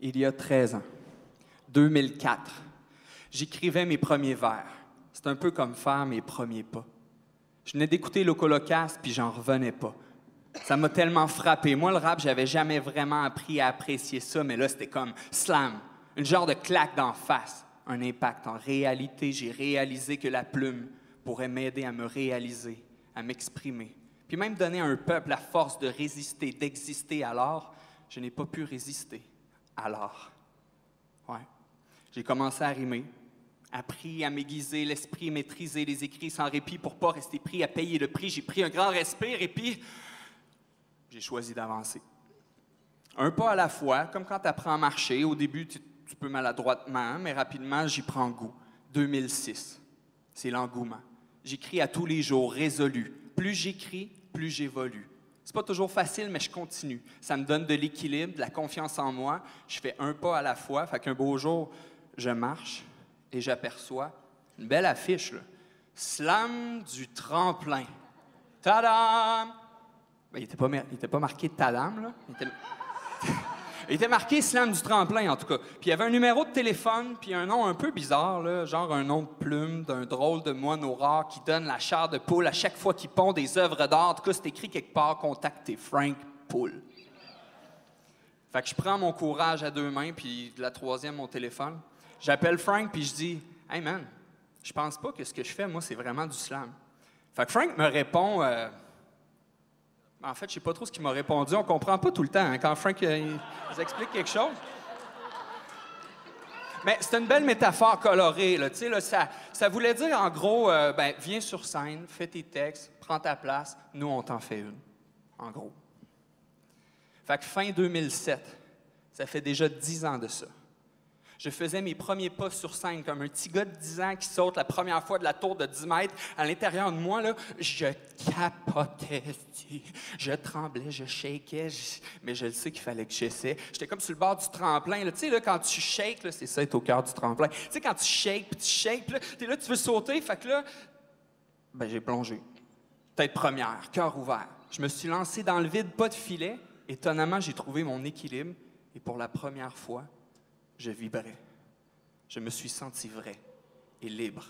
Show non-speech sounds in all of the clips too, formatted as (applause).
il y a 13 ans, 2004. J'écrivais mes premiers vers. C'est un peu comme faire mes premiers pas. Je venais d'écouter Locolocast, puis j'en revenais pas. Ça m'a tellement frappé. Moi, le rap, j'avais jamais vraiment appris à apprécier ça, mais là, c'était comme slam, une genre de claque d'en face, un impact. En réalité, j'ai réalisé que la plume pourrait m'aider à me réaliser, à m'exprimer, puis même donner à un peuple la force de résister, d'exister. Alors, je n'ai pas pu résister. Alors, ouais, j'ai commencé à rimer, appris à m'aiguiser l'esprit, maîtriser les écrits sans répit pour pas rester pris à payer le prix. J'ai pris un grand respire et puis j'ai choisi d'avancer. Un pas à la fois, comme quand tu apprends à marcher. Au début, tu, tu peux maladroitement, mais rapidement, j'y prends goût. 2006, c'est l'engouement. J'écris à tous les jours, résolu. Plus j'écris, plus j'évolue. C'est pas toujours facile, mais je continue. Ça me donne de l'équilibre, de la confiance en moi. Je fais un pas à la fois. Fait qu'un beau jour, je marche et j'aperçois une belle affiche. Là. Slam du tremplin. Tadam! Ben, il n'était pas, marqué Tadam, là. (laughs) il était marqué Slam du tremplin, en tout cas. Puis il y avait un numéro de téléphone, puis un nom un peu bizarre, genre un nom de plume d'un drôle de moineau rare qui donne la chair de poule à chaque fois qu'il pond des œuvres d'art. En tout cas, c'est écrit quelque part Contactez Frank Poule. Fait que je prends mon courage à deux mains, puis de la troisième, mon téléphone. J'appelle Frank, puis je dis Hey man, je pense pas que ce que je fais, moi, c'est vraiment du slam. Fait que Frank me répond euh, En fait, je sais pas trop ce qu'il m'a répondu. On comprend pas tout le temps hein, quand Frank euh, nous explique quelque chose. Mais c'est une belle métaphore colorée. Ça, ça voulait dire, en gros, euh, ben, viens sur scène, fais tes textes, prends ta place, nous, on t'en fait une. En gros. Fait que fin 2007, ça fait déjà dix ans de ça. Je faisais mes premiers pas sur scène comme un petit gars de 10 ans qui saute la première fois de la tour de 10 mètres. À l'intérieur de moi, là, je capotais. Je tremblais, je shakeais, je- mais je le sais qu'il fallait que j'essaie. J'étais comme sur le bord du tremplin. Tu sais, quand tu shakes, c'est ça, être au cœur du tremplin. Tu sais, quand tu shakes, tu shakes, là, t'es là, tu veux sauter, fait que là, ben, j'ai plongé. Tête première, cœur ouvert. Je me suis lancé dans le vide, pas de filet. Étonnamment, j'ai trouvé mon équilibre et pour la première fois, je vibrais. Je me suis senti vrai et libre.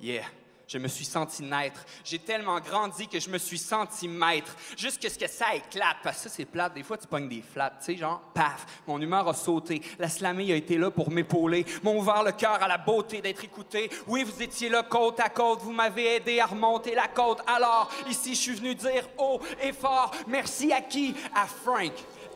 Yeah. Je me suis senti naître. J'ai tellement grandi que je me suis senti maître. Jusqu'à ce que ça éclate. Parce que ça, c'est plate. Des fois, tu pognes des flats. Tu sais, genre, paf, mon humeur a sauté. La slamée a été là pour m'épauler. M'ont ouvert le cœur à la beauté d'être écouté. Oui, vous étiez là côte à côte. Vous m'avez aidé à remonter la côte. Alors, ici, je suis venu dire haut et fort merci à qui? À Frank.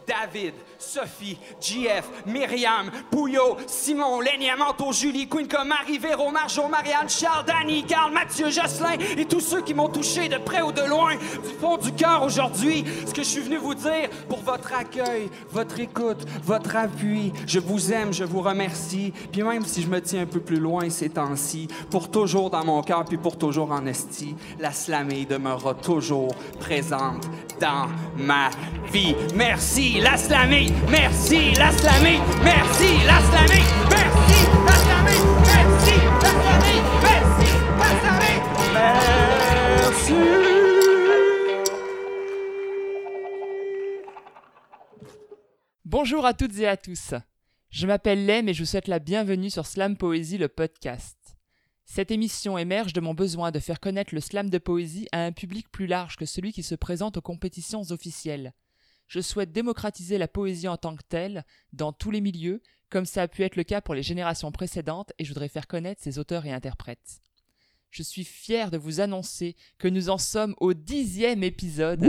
David, Sophie, JF, Myriam, Pouillot, Simon, Lénia, Manteau, Julie, Quinca, Marie, Véro, Marjo, Marianne, Charles, Danny, Carl, Mathieu, Jocelyn et tous ceux qui m'ont touché de près ou de loin, du fond du cœur aujourd'hui. Ce que je suis venu vous dire pour votre accueil, votre écoute, votre appui. Je vous aime, je vous remercie. Puis même si je me tiens un peu plus loin ces temps-ci, pour toujours dans mon cœur puis pour toujours en esti, la slamée demeurera toujours présente dans ma vie. Merci, la slamée! Merci, la! Merci, la! Merci, la! Merci, la! Merci, la! Merci! Bonjour à toutes et à tous. Je m'appelle Lem et je vous souhaite la bienvenue sur Slam Poésie, le podcast. Cette émission émerge de mon besoin de faire connaître le slam de poésie à un public plus large que celui qui se présente aux compétitions officielles. Je souhaite démocratiser la poésie en tant que telle, dans tous les milieux, comme ça a pu être le cas pour les générations précédentes, et je voudrais faire connaître ses auteurs et interprètes. Je suis fier de vous annoncer que nous en sommes au dixième épisode.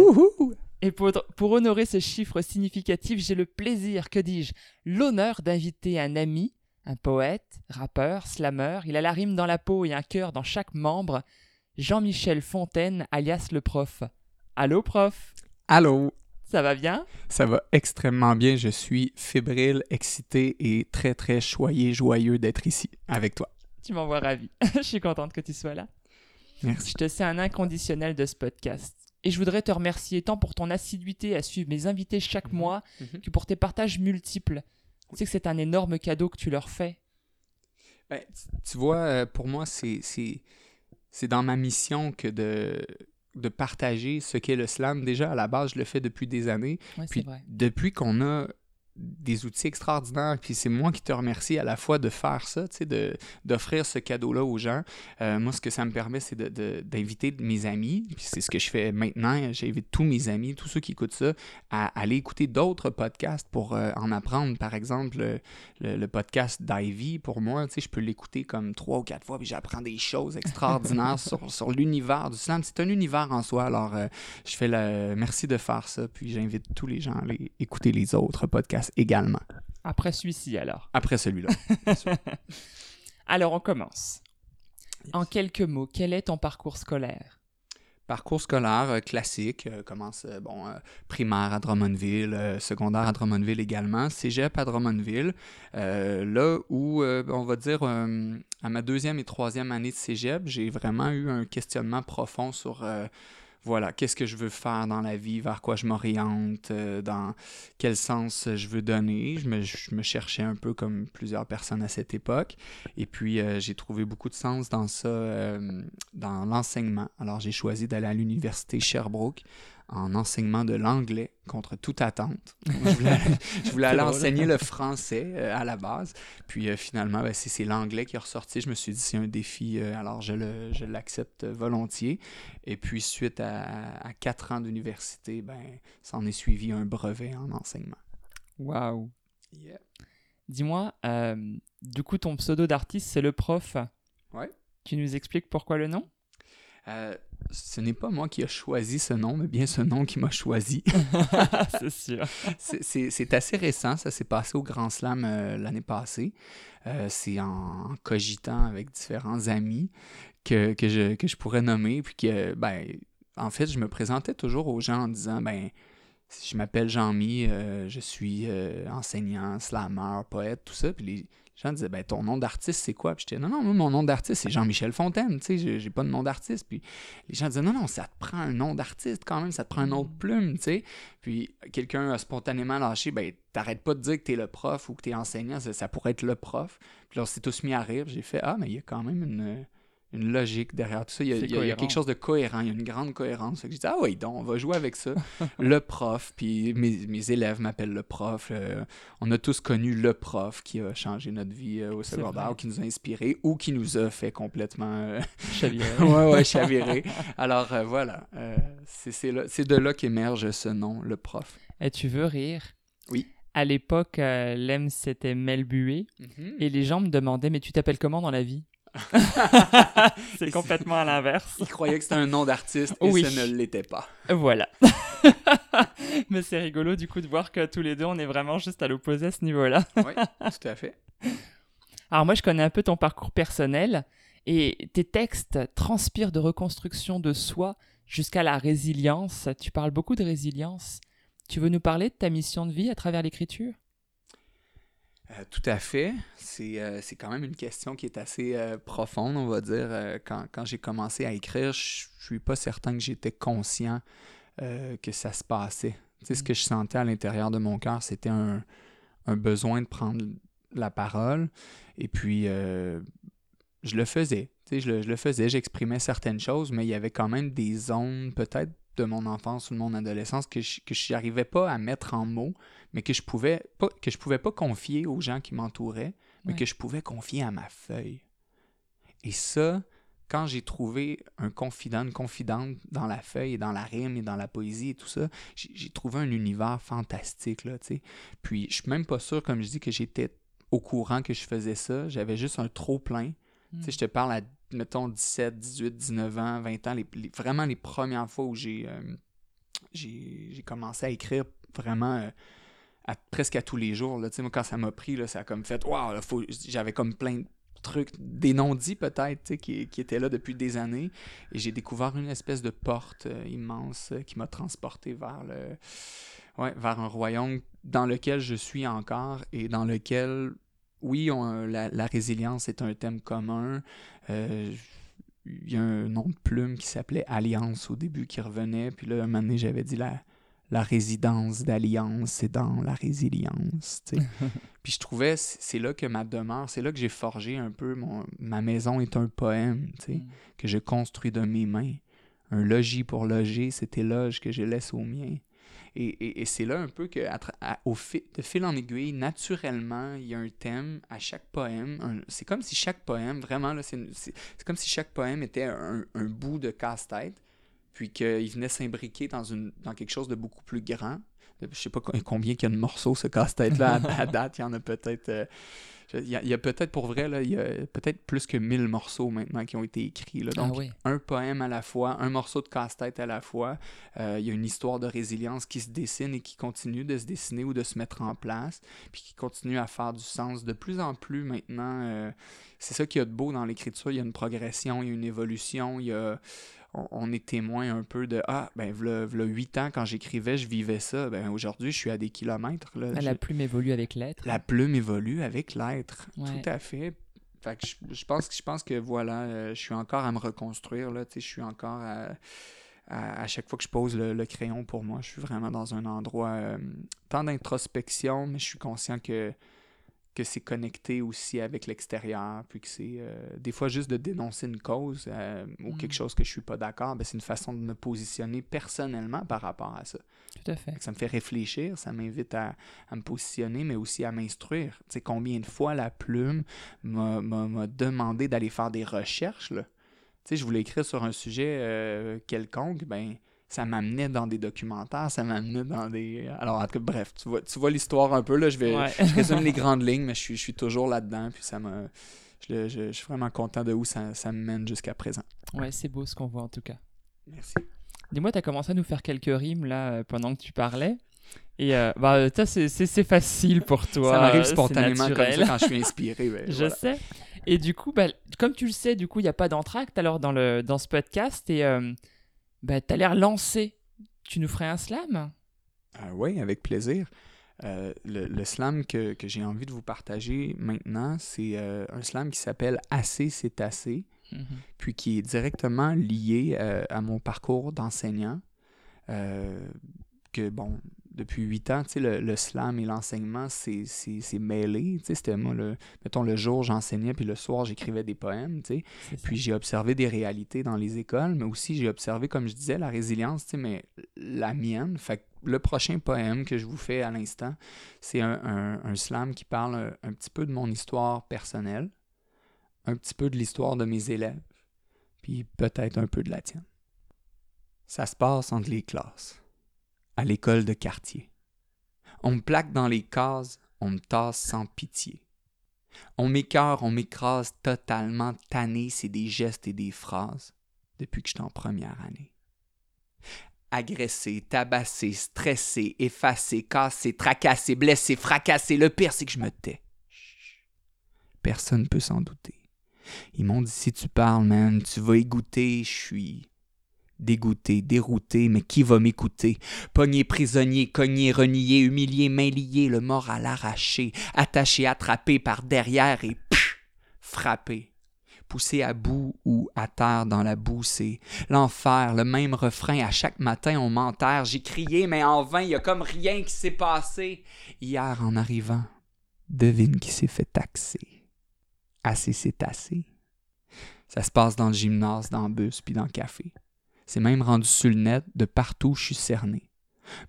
Et pour, pour honorer ce chiffre significatif, j'ai le plaisir, que dis-je, l'honneur d'inviter un ami, un poète, rappeur, slammer, il a la rime dans la peau et un cœur dans chaque membre, Jean-Michel Fontaine, alias le prof. Allô, prof? Allô, Ça va bien? Ça va extrêmement bien. Je suis fébrile, excité et très très choyé, joyeux d'être ici avec toi. Tu m'envoies ravi. (laughs) Je suis contente que tu sois là. Merci. Je te sais un inconditionnel de ce podcast. Et je voudrais te remercier tant pour ton assiduité à suivre mes invités chaque Mhm. mois Mhm. que pour tes partages multiples. Tu sais que c'est un énorme cadeau que tu leur fais. Ben, tu- vois, euh, pour moi, c'est dans ma mission que de de partager ce qu'est le slam. Déjà, à la base, je le fais depuis des années. Puis vrai. depuis qu'on a des outils extraordinaires. Puis c'est moi qui te remercie à la fois de faire ça, tu sais, de, d'offrir ce cadeau-là aux gens. Euh, moi, ce que ça me permet, c'est de, d'inviter mes amis. Puis c'est ce que je fais maintenant. J'invite tous mes amis, tous ceux qui écoutent ça, à aller écouter d'autres podcasts pour euh, en apprendre. Par exemple, le, podcast d'Ivy, pour moi, tu sais, je peux l'écouter comme trois ou quatre fois, puis j'apprends des choses extraordinaires (laughs) sur, sur l'univers du slam. C'est un univers en soi. Alors, euh, je fais le merci de faire ça. Puis j'invite tous les gens à aller écouter les autres podcasts également. Après celui-ci, alors. Après celui-là. (laughs) alors, on commence. En quelques mots, quel est ton parcours scolaire? Parcours scolaire euh, classique, euh, commence euh, bon primaire à Drummondville, secondaire à Drummondville également, cégep à Drummondville, là où on va dire à ma deuxième et troisième année de cégep, j'ai vraiment eu un questionnement profond sur voilà, qu'est-ce que je veux faire dans la vie, vers quoi je m'oriente, euh, dans quel sens je veux donner. Je me, cherchais un peu comme plusieurs personnes à cette époque. Et puis, euh, j'ai trouvé beaucoup de sens dans ça, euh, dans l'enseignement. Alors, j'ai choisi d'aller à l'université Sherbrooke en enseignement de l'anglais contre toute attente. (laughs) je voulais, aller enseigner le français euh, à la base. Puis euh, finalement, ben, c'est l'anglais qui est ressorti. Je me suis dit, c'est un défi, euh, alors je l'accepte volontiers. Et puis, suite à, quatre ans d'université, ben, s'en est suivi un brevet en enseignement. Wow! Dis-moi, du coup, ton pseudo d'artiste, c'est le prof. Ouais. Tu nous expliques pourquoi le nom? Ce n'est pas moi qui ai choisi ce nom, mais bien ce nom qui m'a choisi. (laughs) c'est sûr. C'est assez récent, ça s'est passé au Grand Slam euh, l'année passée. Euh, c'est en, cogitant avec différents amis que, que, je, que je pourrais nommer. Puis que, ben, en fait, je me présentais toujours aux gens en disant, ben, je m'appelle Jean-Mi, euh, je suis enseignant, slammer, poète, tout ça. Puis les les gens disaient, ben, ton nom d'artiste, c'est quoi? Puis j'étais, non, non, mon nom d'artiste, c'est Jean-Michel Fontaine, tu sais, j'ai pas de nom d'artiste. Puis les gens disaient, non, non, ça te prend un nom d'artiste quand même, ça te prend une autre mm. plume, tu sais. Puis quelqu'un a spontanément lâché, ben, t'arrêtes pas de dire que t'es le prof ou que t'es enseignant, ça, ça, pourrait être le prof. Puis là, on s'est tous mis à rire, j'ai fait, ah, mais il y a quand même une une logique derrière tout ça. Il y, a, quelque chose de cohérent, il y a une grande cohérence. Je dis, ah oui, donc, on va jouer avec ça. (laughs) le prof, puis mes, élèves m'appellent le prof. Euh, on a tous connu le prof qui a changé notre vie euh, au secondaire, ou qui nous a inspirés, ou qui nous a fait complètement... Euh, chavirer. (laughs) ouais, ouais, chavirer. Alors voilà, c'est de là qu'émerge ce nom, le prof. Et tu veux rire? Oui. À l'époque, l'EM, c'était Melbué. Mm-hmm. Et les gens me demandaient, mais tu t'appelles comment dans la vie? (laughs) c'est complètement à l'inverse. Il croyait que c'était un nom d'artiste et oui. ça ne l'était pas. Voilà. (laughs) Mais c'est rigolo du coup de voir que tous les deux on est vraiment juste à l'opposé à ce niveau-là. oui, tout à fait. Alors moi je connais un peu ton parcours personnel et tes textes transpirent de reconstruction de soi jusqu'à la résilience. Tu parles beaucoup de résilience. Tu veux nous parler de ta mission de vie à travers l'écriture? Euh, tout à fait. Euh, c'est quand même une question qui est assez euh, profonde, on va dire. quand, quand j'ai commencé à écrire, je suis pas certain que j'étais conscient que ça se passait. Tu ce mm. que je sentais à l'intérieur de mon cœur, c'était un, un, besoin de prendre la parole. Et puis, je le faisais. Tu je le, je le faisais, j'exprimais certaines choses, mais il y avait quand même des zones, peut-être de mon enfance ou de mon adolescence que je n'arrivais pas à mettre en mots, mais que je pouvais pas que je pouvais pas confier aux gens qui m'entouraient, mais que je pouvais confier à ma feuille. Et ça, quand j'ai trouvé un confident, une confidente dans la feuille et dans la rime et dans la poésie et tout ça, j'ai trouvé un univers fantastique, là, tu sais. Puis je suis même pas sûr, comme je dis, que j'étais au courant que je faisais ça. J'avais juste un trop plein. Tu sais, hmm. je te parle à mettons, 17, 18, 19 ans, 20 ans, les, vraiment les premières fois où j'ai euh, j'ai commencé à écrire vraiment euh, à, presque à tous les jours. Là. Moi, quand ça m'a pris, là, ça a comme fait Waouh, j'avais comme plein de trucs, des non-dits peut-être, qui, qui étaient là depuis des années. Et j'ai découvert une espèce de porte euh, immense qui m'a transporté vers le. Ouais, vers un royaume dans lequel je suis encore et dans lequel oui, la, résilience est un thème commun. Euh, il y a un nom de plume qui s'appelait Alliance au début qui revenait. Puis là, un moment donné, j'avais dit la, la résidence d'Alliance, c'est dans la résilience. (laughs) Puis je trouvais, c'est là que ma demeure, c'est là que j'ai forgé un peu mon, ma maison est un poème mm. que je construis de mes mains. Un logis pour loger, cet éloge que je laisse aux miens. Et, c'est là un peu que, au de fil en aiguille, naturellement, il y a un thème à chaque poème. C'est comme si chaque poème, vraiment, c'est comme si chaque poème était un, bout de casse-tête, puis qu'il venait s'imbriquer dans, dans quelque chose de beaucoup plus grand. Je sais pas combien il y a de morceaux, ce casse-tête-là, à, (laughs) date. Il y en a peut-être. Euh, il y a, peut-être pour vrai, là, il y a peut-être plus que 1000 morceaux maintenant qui ont été écrits. Là. Ah Donc, un poème à la fois, un morceau de casse-tête à la fois. Euh, il y a une histoire de résilience qui se dessine et qui continue de se dessiner ou de se mettre en place, puis qui continue à faire du sens de plus en plus maintenant. Euh, c'est ça qui y a de beau dans l'écriture. Il y a une progression, il y a une évolution, il y a on, est témoin un peu de Ah, ben, v'là, huit ans, quand j'écrivais, je vivais ça. Ben, aujourd'hui, je suis à des kilomètres. Là. La plume évolue avec l'être. La plume évolue avec l'être. Tout à fait. Fait que je, pense, je pense que voilà, euh, je suis encore à me reconstruire. Là, je suis encore à, à, chaque fois que je pose le, crayon pour moi, je suis vraiment dans un endroit euh, tant d'introspection, mais je suis conscient que que c'est connecté aussi avec l'extérieur, puis que c'est euh, des fois juste de dénoncer une cause euh, ou quelque mm. chose que je suis pas d'accord, ben c'est une façon de me positionner personnellement par rapport à ça. Tout à fait. Ça me fait réfléchir, ça m'invite à, me positionner, mais aussi à m'instruire. Tu sais, combien de fois la plume m'a demandé d'aller faire des recherches, là? Tu sais, je voulais écrire sur un sujet euh, quelconque, ben ça m'amenait dans des documentaires, ça m'amenait dans des. Alors, en tout cas, bref, tu vois, tu vois l'histoire un peu, là. Je vais. Je résume les grandes lignes, mais je suis, je suis toujours là-dedans, puis ça me. Je, je, suis vraiment content de où ça, ça me mène jusqu'à présent. Ouais, c'est beau ce qu'on voit en tout cas. Merci. Dis-moi, tu as commencé à nous faire quelques rimes là euh, pendant que tu parlais. Et euh, bah, c'est facile pour toi. Ça m'arrive spontanément comme ça quand je suis inspiré. (laughs) je sais. Et du coup, bah, comme tu le sais, du coup, il n'y a pas d'entracte alors dans, le, dans ce podcast. Et euh, bah, t'as l'air lancé. Tu nous ferais un slam? Ah Oui, avec plaisir. Euh, le, slam que, j'ai envie de vous partager maintenant, c'est euh, un slam qui s'appelle Assez, c'est assez, mhm. puis qui est directement lié euh, à mon parcours d'enseignant. que, bon, depuis huit ans, sais, le, slam et l'enseignement, c'est mêlé. C'était moi, le, mettons, le jour, j'enseignais, puis le soir, j'écrivais des poèmes. Puis j'ai observé des réalités dans les écoles, mais aussi j'ai observé, comme je disais, la résilience, mais la mienne. Fait le prochain poème que je vous fais à l'instant, c'est un, slam qui parle un, un petit peu de mon histoire personnelle, un petit peu de l'histoire de mes élèves, puis peut-être un peu de la tienne. Ça se passe entre les classes à l'école de quartier. On me plaque dans les cases, on me tasse sans pitié. On m'écœure, on m'écrase totalement tanné, c'est des gestes et des phrases depuis que je suis en première année. Agressé, tabassé, stressé, effacé, cassé, tracassé, blessé, fracassé, le pire c'est que je me tais. Personne ne peut s'en douter. Ils m'ont dit si tu parles, man, tu vas y goûter, je suis Dégoûté, dérouté, mais qui va m'écouter? Pogné prisonnier, cogné, renié, humilié, main liée, le mort à l'arraché, attaché, attrapé par derrière et pff, frappé. Poussé à bout ou à terre dans la boue, c'est l'enfer, le même refrain. À chaque matin, on m'enterre. J'ai crié, mais en vain, il y a comme rien qui s'est passé. Hier, en arrivant, devine qui s'est fait taxer. Assez, c'est assez. Ça se passe dans le gymnase, dans le bus, puis dans le café. C'est même rendu sur le net, de partout je suis cerné.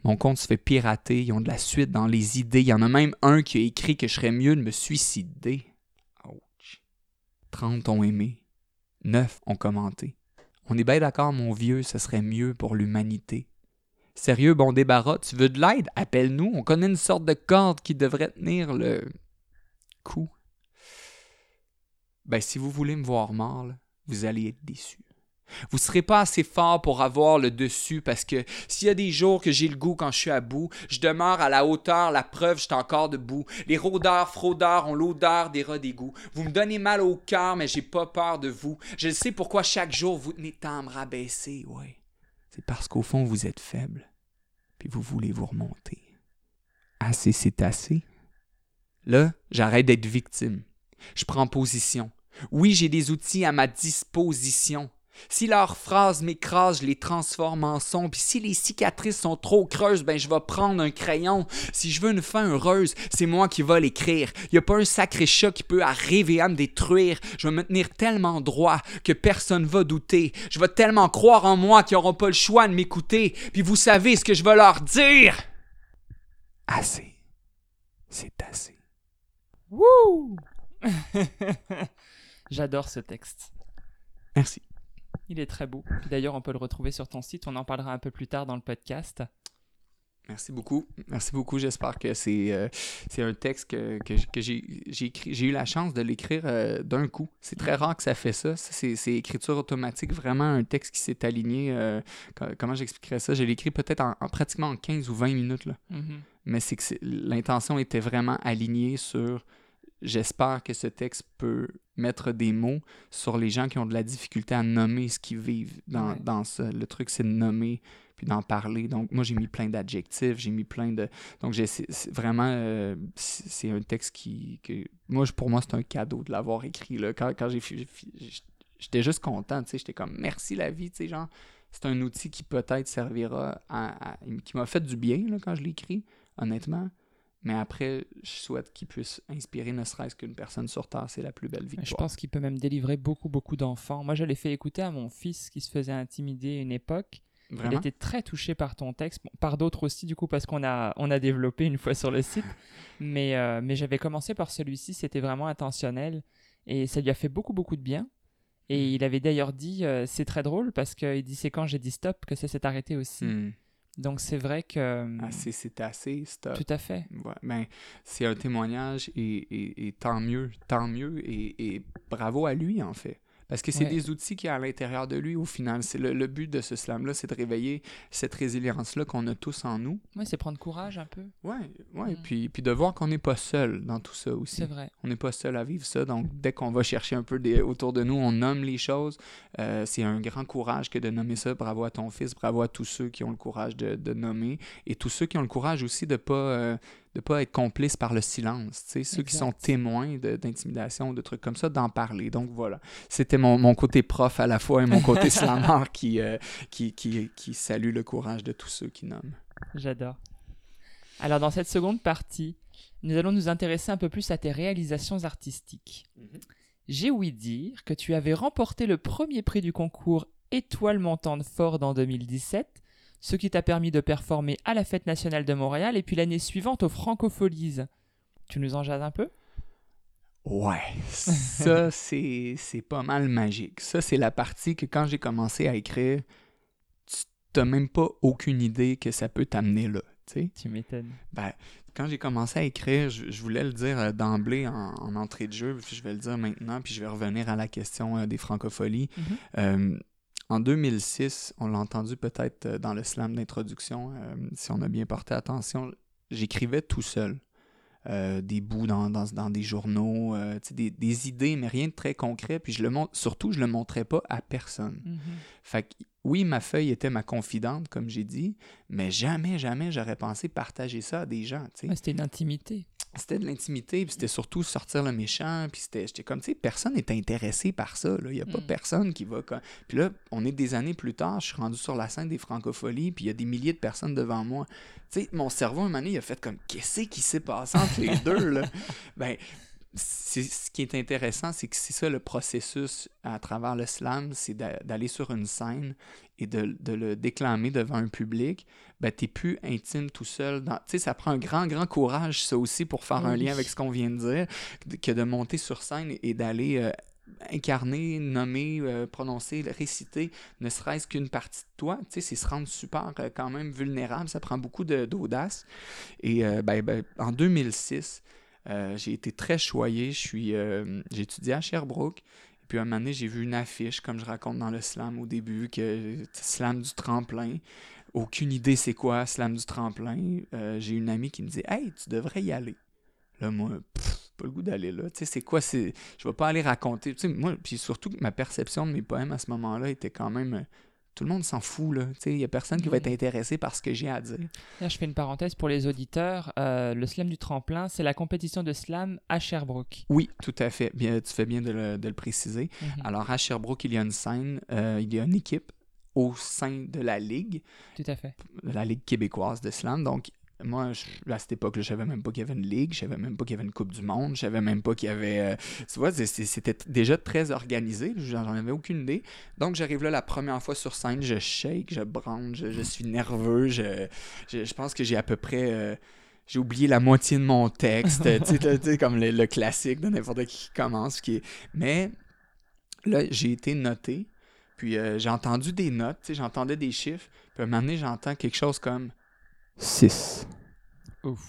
Mon compte se fait pirater, ils ont de la suite dans les idées. Il y en a même un qui a écrit que je serais mieux de me suicider. Ouch. 30 ont aimé. 9 ont commenté. On est bien d'accord, mon vieux, ce serait mieux pour l'humanité. Sérieux, bon débarras, tu veux de l'aide? Appelle-nous, on connaît une sorte de corde qui devrait tenir le coup. Ben, si vous voulez me voir mort, vous allez être déçu. Vous ne serez pas assez fort pour avoir le dessus parce que s'il y a des jours que j'ai le goût quand je suis à bout, je demeure à la hauteur, la preuve, je suis encore debout. Les rôdeurs, fraudeurs ont l'odeur des rats d'égout. Vous me donnez mal au cœur, mais j'ai pas peur de vous. Je sais pourquoi chaque jour vous tenez tant à me rabaisser, ouais. C'est parce qu'au fond vous êtes faible, puis vous voulez vous remonter. Assez, c'est assez. Là, j'arrête d'être victime. Je prends position. Oui, j'ai des outils à ma disposition. Si leurs phrases m'écrasent, je les transforme en son. Puis si les cicatrices sont trop creuses, ben je vais prendre un crayon. Si je veux une fin heureuse, c'est moi qui vais l'écrire. Y a pas un sacré chat qui peut arriver à me détruire. Je vais me tenir tellement droit que personne va douter. Je vais tellement croire en moi qu'ils n'auront pas le choix de m'écouter. Puis vous savez ce que je vais leur dire? Assez. C'est assez. Wouh (laughs) J'adore ce texte. Merci. Il est très beau. D'ailleurs, on peut le retrouver sur ton site. On en parlera un peu plus tard dans le podcast. Merci beaucoup. Merci beaucoup. J'espère que c'est euh, un texte que, que, que j'ai eu la chance de l'écrire euh, d'un coup. C'est très rare que ça fait ça. c'est écriture automatique, vraiment un texte qui s'est aligné. Euh, comment j'expliquerais ça? J'ai l'écrit peut-être en, pratiquement en 15 ou 20 minutes. Là. Mm-hmm. Mais c'est que l'intention était vraiment alignée sur j'espère que ce texte peut mettre des mots sur les gens qui ont de la difficulté à nommer ce qu'ils vivent dans, dans ça. Le truc, c'est de nommer puis d'en parler. Donc, moi, j'ai mis plein d'adjectifs, j'ai mis plein de... Donc, j'ai vraiment, euh, c'est un texte qui... Que, moi, pour moi, c'est un cadeau de l'avoir écrit. Là. Quand, quand j'ai... J'étais juste content, tu sais, j'étais comme, merci la vie, tu sais, genre, c'est un outil qui peut-être servira à... qui m'a fait du bien, là, quand je l'ai écrit, honnêtement. Mais après, je souhaite qu'il puisse inspirer ne serait-ce qu'une personne sur Terre. C'est la plus belle victoire. Je pense qu'il peut même délivrer beaucoup, beaucoup d'enfants. Moi, je l'ai fait écouter à mon fils qui se faisait intimider à une époque. Il était très touché par ton texte, par d'autres aussi du coup parce qu'on a, on a développé une fois sur le site. (laughs) mais euh, mais j'avais commencé par celui-ci, c'était vraiment intentionnel et ça lui a fait beaucoup beaucoup de bien. Et hmm. il avait d'ailleurs dit, euh, c'est très drôle parce qu'il dit c'est quand j'ai dit stop que ça s'est arrêté aussi. Hmm. Donc c'est vrai que... Assez, c'est assez, stop. Tout à fait. Ouais, ben, c'est un témoignage et, et, tant mieux, tant mieux et, et bravo à lui en fait. Parce que c'est des outils qui a à l'intérieur de lui au final? C'est le, but de ce slam-là, c'est de réveiller cette résilience-là qu'on a tous en nous. Oui, c'est prendre courage un peu. Oui, ouais. Mm. puis, puis de voir qu'on n'est pas seul dans tout ça aussi. C'est vrai. On n'est pas seul à vivre ça. Donc, dès qu'on va chercher un peu des, autour de nous, on nomme les choses. Euh, c'est un grand courage que de nommer ça. Bravo à ton fils, bravo à tous ceux qui ont le courage de, de nommer et tous ceux qui ont le courage aussi de ne pas... Euh, de pas être complice par le silence. Ceux qui sont témoins d'intimidation, de, trucs comme ça, d'en parler. Donc voilà, c'était mon, mon, côté prof à la fois et mon côté (laughs) slammer qui, euh, qui, qui, qui, salue le courage de tous ceux qui nomment. J'adore. Alors dans cette seconde partie, nous allons nous intéresser un peu plus à tes réalisations artistiques. Mhm. J'ai ouï dire que tu avais remporté le premier prix du concours Étoile montante Ford en 2017 ce qui t'a permis de performer à la Fête nationale de Montréal et puis l'année suivante aux Francopholies. Tu nous en jases un peu? Ouais, ça (laughs) c'est pas mal magique. Ça c'est la partie que quand j'ai commencé à écrire, tu n'as même pas aucune idée que ça peut t'amener là. Tu m'étonnes. Ben, quand j'ai commencé à écrire, je, voulais le dire euh, d'emblée en, entrée de jeu, puis je vais le dire maintenant, puis je vais revenir à la question euh, des francopholies. Mm-hmm. Euh, en 2006, on l'a entendu peut-être euh, dans le slam d'introduction, euh, si on a bien porté attention, j'écrivais tout seul. Euh, des bouts dans, dans, des journaux, des, des, idées, mais rien de très concret. Puis je le montre, surtout, je le montrais pas à personne. Fait que, oui, ma feuille était ma confidente, comme j'ai dit, mais jamais, jamais j'aurais pensé partager ça à des gens. c'était une intimité c'était de l'intimité, puis c'était surtout sortir le méchant, puis c'était, j'étais comme, tu sais, personne n'est intéressé par ça, là, il n'y a pas hmm. personne qui va... Puis là, on est des années plus tard, je suis rendu sur la scène des francopholies, puis il y a des milliers de personnes devant moi. Tu sais, mon cerveau, un moment donné, il a fait comme, qu'est-ce qui s'est passé entre les (laughs) deux, là? Ben, ce qui est intéressant, c'est que c'est ça le processus à travers le slam, c'est d'aller sur une scène et de, le déclamer devant un public. Ben, n'es plus intime tout seul. Tu sais, ça prend un grand, grand courage, ça aussi, pour faire un lien avec ce qu'on vient de dire, que de monter sur scène et d'aller euh, incarner, nommer, euh, prononcer, réciter, ne serait-ce qu'une partie de toi. Tu sais, c'est se rendre super euh, quand même vulnérable. Ça prend beaucoup d'audace. Et ben, ben, en 2006, euh, j'ai été très choyé. Euh, j'ai étudié à Sherbrooke. Et puis, un moment donné, j'ai vu une affiche, comme je raconte dans le slam au début, que slam du tremplin. Aucune idée c'est quoi, slam du tremplin. Euh, j'ai une amie qui me dit Hey, tu devrais y aller. Là, moi, pas le goût d'aller là. Tu sais, c'est quoi c'est... Je vais pas aller raconter. Moi, puis surtout, ma perception de mes poèmes à ce moment-là était quand même tout le monde s'en fout, là. Tu sais, il y a personne qui va être intéressé par ce que j'ai à dire. Là, je fais une parenthèse pour les auditeurs. Euh, le slam du tremplin, c'est la compétition de slam à Sherbrooke. Oui, tout à fait. Bien, tu fais bien de le, de le préciser. Mhm. Alors, à Sherbrooke, il y a une scène, euh, il y a une équipe au sein de la Ligue, Tout à fait. de la Ligue québécoise de slam. Donc, moi, je- à cette époque-là, je savais même pas qu'il y avait une ligue, je savais même pas qu'il y avait une Coupe du Monde, je savais même pas qu'il y avait... euh, tu vois, c'était déjà très organisé, j'en avais aucune idée. Donc, j'arrive là la première fois sur scène, je shake, je branle, je, je suis nerveux, je, je, pense que j'ai à peu près... euh, j'ai oublié la moitié de mon texte, (laughs) tu sais, comme le, le classique de n'importe qui qui commence. Qui est... Mais là, j'ai été noté, puis euh, j'ai entendu des notes, j'entendais des chiffres, puis à un moment donné, j'entends quelque chose comme 6. Ouf.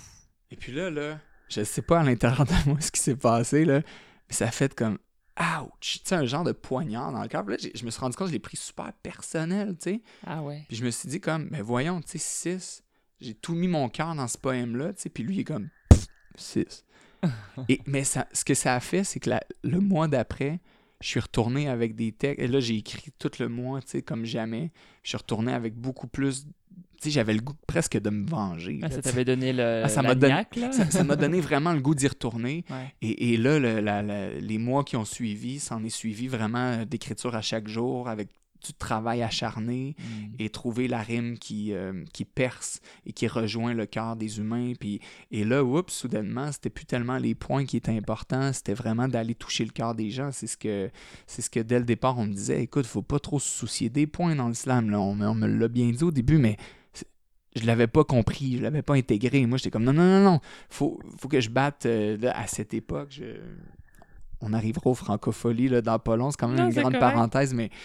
Et puis là, là, je sais pas à l'intérieur de moi (laughs) ce qui s'est passé, là, mais ça a fait comme ouch, tu sais, un genre de poignard dans le cœur. Puis là, j'ai- je me suis rendu compte que je l'ai pris super personnel, tu sais. Ah ouais. Puis je me suis dit comme, mais voyons, tu sais, 6, j'ai tout mis mon cœur dans ce poème-là, tu sais, puis lui, il est comme 6. (laughs) Et, mais ça, ce que ça a fait, c'est que la- le mois d'après, je suis retourné avec des textes. Et là, j'ai écrit tout le mois, tu sais, comme jamais. Je suis retourné avec beaucoup plus. J'avais le goût presque de me venger. Ah, là, ça t'avait donné le Ah, ça m'a donné- ça vraiment le goût d'y retourner. Ouais. Et, et là, le- la- la- les mois qui ont suivi, s'en est suivi vraiment euh, d'écriture à chaque jour, avec du travail acharné Mm. et trouver la rime qui, euh, qui perce et qui rejoint le cœur des humains. Puis, et là, oups, soudainement, c'était plus tellement les points qui étaient importants, c'était vraiment d'aller toucher le cœur des gens. C'est ce que c'est ce que dès le départ, on me disait, écoute, faut pas trop se soucier des points dans l'islam. Là. On, on me l'a bien dit au début, mais je l'avais pas compris, je l'avais pas intégré. Moi, j'étais comme, non, non, non, non, faut, faut que je batte euh, là, à cette époque. je- On arrivera aux francopholies là, dans pas long, c'est quand même Non, une grande correct. parenthèse, mais tu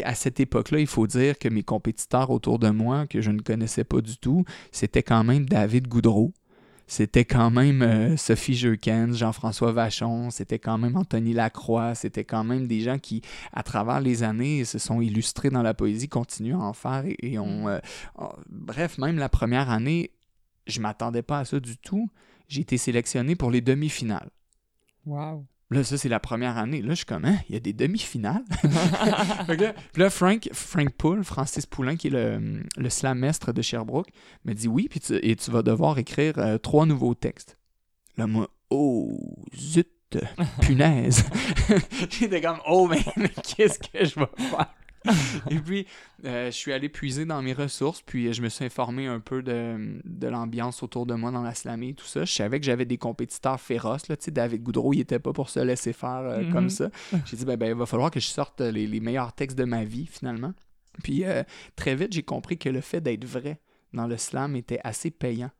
sais, à cette époque-là, il faut dire que mes compétiteurs autour de moi, que je ne connaissais pas du tout, c'était quand même David Goudreau. C'était quand même euh, Sophie Jeukens, Jean-François Vachon, c'était quand même Anthony Lacroix, c'était quand même des gens qui, à travers les années, se sont illustrés dans la poésie, continuent à en faire et, et ont... euh, oh, bref, même la première année, je m'attendais pas à ça du tout. J'ai été sélectionné pour les demi-finales. Wow. Là, ça, c'est la première année. Là, je suis comme, hein, il y a des demi-finales. (laughs) Puis là, Frank, Frank Poul, Francis Poulain, qui est le, le slam-mestre de Sherbrooke, me dit oui, puis tu, et tu vas devoir écrire euh, trois nouveaux textes. Là, moi, oh, zut, punaise. (laughs) (laughs) J'étais comme, oh, mais, mais qu'est-ce que je vais faire? (laughs) et puis, euh, je suis allé puiser dans mes ressources, puis euh, je me suis informé un peu de, de l'ambiance autour de moi dans la slamée et tout ça. Je savais que j'avais des compétiteurs féroces. Là, tu sais, David Goudreau, il était pas pour se laisser faire euh, Mhm. comme ça. J'ai dit, ben, ben, il va falloir que je sorte les, les meilleurs textes de ma vie, finalement. Puis, euh, très vite, j'ai compris que le fait d'être vrai dans le slam était assez payant.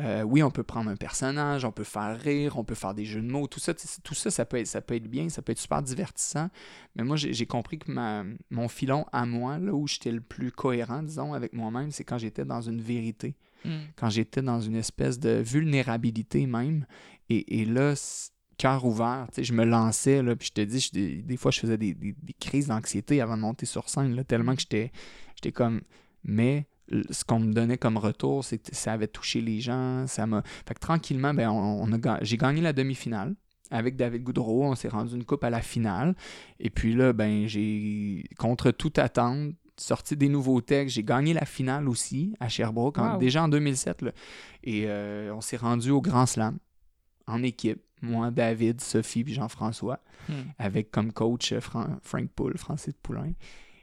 Euh, oui, on peut prendre un personnage, on peut faire rire, on peut faire des jeux de mots, tout ça, tout ça, ça peut, être, ça peut être bien, ça peut être super divertissant. Mais moi, j'ai compris que ma, mon filon à moi, là où j'étais le plus cohérent, disons, avec moi-même, c'est quand j'étais dans une vérité, Mm. quand j'étais dans une espèce de vulnérabilité même. Et, et là, cœur ouvert, je me lançais, là, puis je te dis, je- des, des fois, je faisais des, des- des crises d'anxiété avant de monter sur scène, là, tellement que j'étais comme... Mais ce qu'on me donnait comme retour, c'est que ça avait touché les gens, ça m'a... Fait que tranquillement, ben, on, on a ga- j'ai gagné la demi-finale avec David Goudreau, on s'est rendu une coupe à la finale. Et puis là, ben, j'ai, contre toute attente, sorti des nouveaux textes. J'ai gagné la finale aussi à Sherbrooke, en- Wow. déjà en 2007. là. Et euh, on s'est rendu au Grand Slam en équipe. Moi, David, Sophie puis Jean-François, Mm. avec comme coach euh, Fran- Frank Poul, Francis Poulain.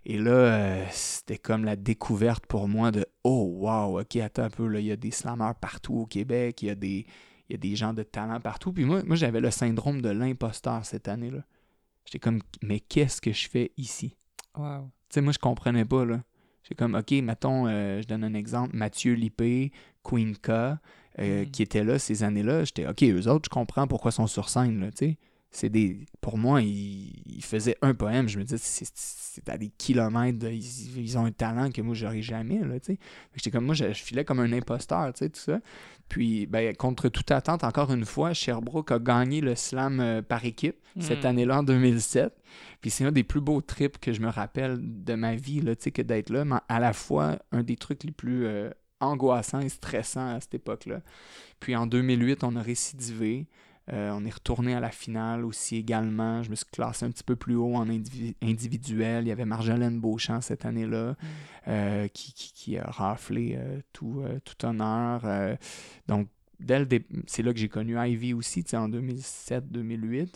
Et là, euh, c'était comme la découverte pour moi de Oh, wow, ok, attends un peu, là, il y a des slammers partout au Québec, il y a des, il y a des gens de talent partout. Puis moi, moi j'avais le syndrome de l'imposteur cette année-là. J'étais comme, mais qu'est-ce que je fais ici? Wow. Tu sais, moi, je comprenais pas, là. J'étais comme, OK, mettons, euh, je donne un exemple, Mathieu Lippé, Queen K, euh, Mm. qui étaient là ces années-là. J'étais, OK, eux autres, je comprends pourquoi ils sont sur scène, là, tu sais. C'est des... Pour moi, ils, ils faisaient un poème. Je me disais, c'est, c'est à des kilomètres. de- ils, ils ont un talent que moi, j'aurais jamais, là, tu sais. J'étais comme, moi, je, je filais comme un imposteur, tu sais, tout ça. Puis, ben, contre toute attente, encore une fois, Sherbrooke a gagné le slam euh, par équipe cette Mm. année-là, en 2007. Puis c'est un des plus beaux trips que je me rappelle de ma vie, là, tu sais, que d'être là, mais à la fois un des trucs les plus euh, angoissants et stressants à cette époque-là. Puis en 2008, on a récidivé. Euh, on est retourné à la finale aussi également. Je me suis classé un petit peu plus haut en individuel. Il y avait Marjolaine Beauchamp cette année-là mm. euh, qui, qui, a raflé tout, tout honneur. donc, c'est là que j'ai connu Ivy aussi, en 2007-2008.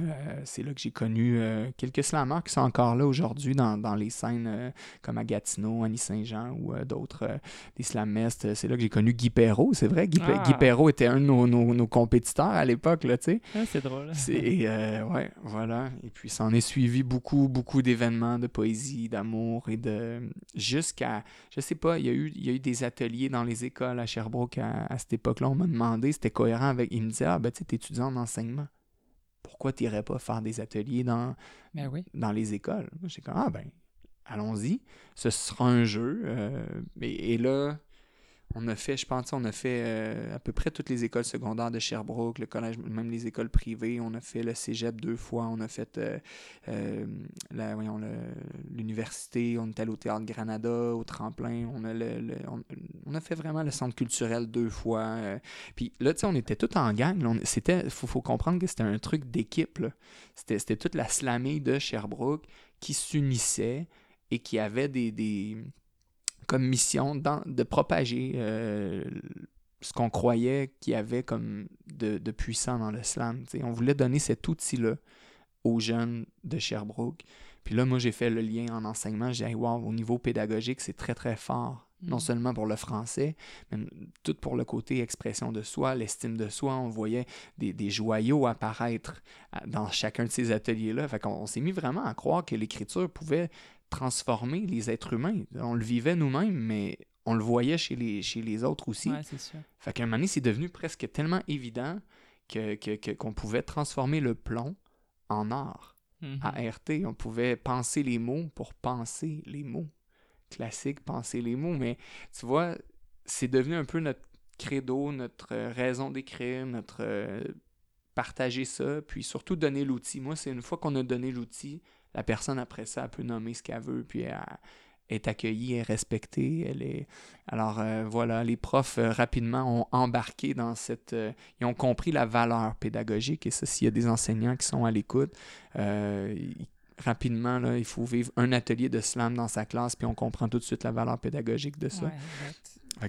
Euh, c'est là que j'ai connu euh, quelques slammers qui sont encore là aujourd'hui dans, les scènes euh, comme à Gatineau, Annie Saint-Jean ou d'autres, des. C'est là que j'ai connu Guy Perrault, c'est vrai. Guy, ah. Perrault était un de nos, compétiteurs à l'époque, là, tu sais. Ah, c'est drôle. C'est, ouais, voilà. Et puis, ça en est suivi beaucoup, beaucoup d'événements de poésie, d'amour et de... Jusqu'à, je sais pas, il y, a eu, il y a eu des ateliers dans les écoles à Sherbrooke à, à cette époque-là. On m'a demandé, c'était cohérent avec... Il me disait, ah, ben, tu t'es étudiant en enseignement pourquoi tu n'irais pas faire des ateliers dans, ben dans les écoles? J'ai comme, ah ben, allons-y, ce sera un jeu. Euh, et, là, on a fait, je pense, on a fait euh, à peu près toutes les écoles secondaires de Sherbrooke, le collège, même les écoles privées. On a fait le cégep deux fois. On a fait euh, euh l'université. On est allé au Théâtre Granada, au Tremplin. On a, fait vraiment le centre culturel deux fois. puis là, tu sais, on était tous en gang. Il faut, faut comprendre que c'était un truc d'équipe. C'était toute la slamée de Sherbrooke qui s'unissait et qui avait des comme mission de propager euh, ce qu'on croyait qu'il y avait comme de, puissant dans le slam. On voulait donner cet outil-là aux jeunes de Sherbrooke. Puis là, moi, j'ai fait le lien en enseignement. J'ai dit, wow, au niveau pédagogique, c'est très, très fort. Non mm. seulement pour le français, mais tout pour le côté expression de soi, l'estime de soi. On voyait des, des, joyaux apparaître dans chacun de ces ateliers-là. Fait qu'on s'est mis vraiment à croire que l'écriture pouvait transformer les êtres humains. On le vivait nous-mêmes, mais on le voyait chez les, chez les autres aussi. Ouais, c'est sûr. Fait qu'à un moment donné, c'est devenu presque tellement évident que, que, qu'on pouvait transformer le plomb en art. Mm-hmm. À RT, on pouvait penser les mots pour penser les mots. Classique, penser les mots, mais tu vois, c'est devenu un peu notre credo, notre raison d'écrire, notre euh, partager ça, puis surtout donner l'outil. Moi, c'est une fois qu'on a donné l'outil, la personne après ça peut nommer ce qu'elle veut, puis elle est accueillie, est respectée. Elle est... Alors euh, voilà, les profs euh, rapidement ont embarqué dans cette... Euh, ils ont compris la valeur pédagogique, et ça, s'il y a des enseignants qui sont à l'écoute, rapidement, là, il faut vivre un atelier de slam dans sa classe, puis on comprend tout de suite la valeur pédagogique de ça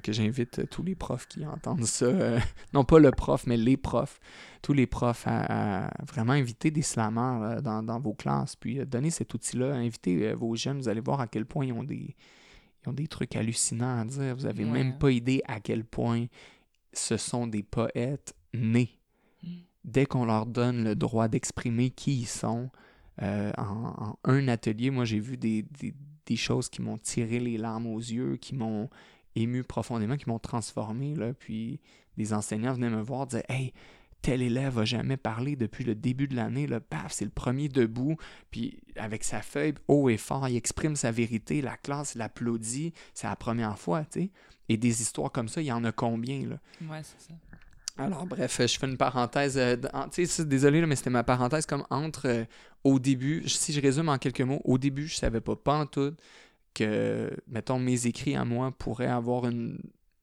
que j'invite euh, tous les profs qui entendent ça, euh, (laughs) non pas le prof, mais les profs, tous les profs à, vraiment inviter des slammers euh, dans, vos classes, puis donner cet outil-là, inviter vos jeunes, vous allez voir à quel point ils ont des, ont des trucs hallucinants à dire. Vous n'avez même pas idée à quel point ce sont des poètes nés. Mm. Dès qu'on leur donne le droit d'exprimer qui ils sont, en, un atelier, moi j'ai vu des, des choses qui m'ont tiré les larmes aux yeux, qui m'ont ému profondément, qui m'ont transformé. Là, puis des enseignants venaient me voir, dire Hey, tel élève n'a jamais parlé depuis le début de l'année, là, paf, c'est le premier debout, puis avec sa feuille haut et fort, il exprime sa vérité, la classe l'applaudit, c'est la première fois, tu sais. Et des histoires comme ça, il y en a combien, là? Ouais, c'est ça. Alors, bref, je fais une parenthèse. Euh, désolé, mais c'était ma parenthèse comme entre euh, au début, si je résume en quelques mots, au début, je savais pas, pas en tout, que, mettons, mes écrits à moi pourraient avoir une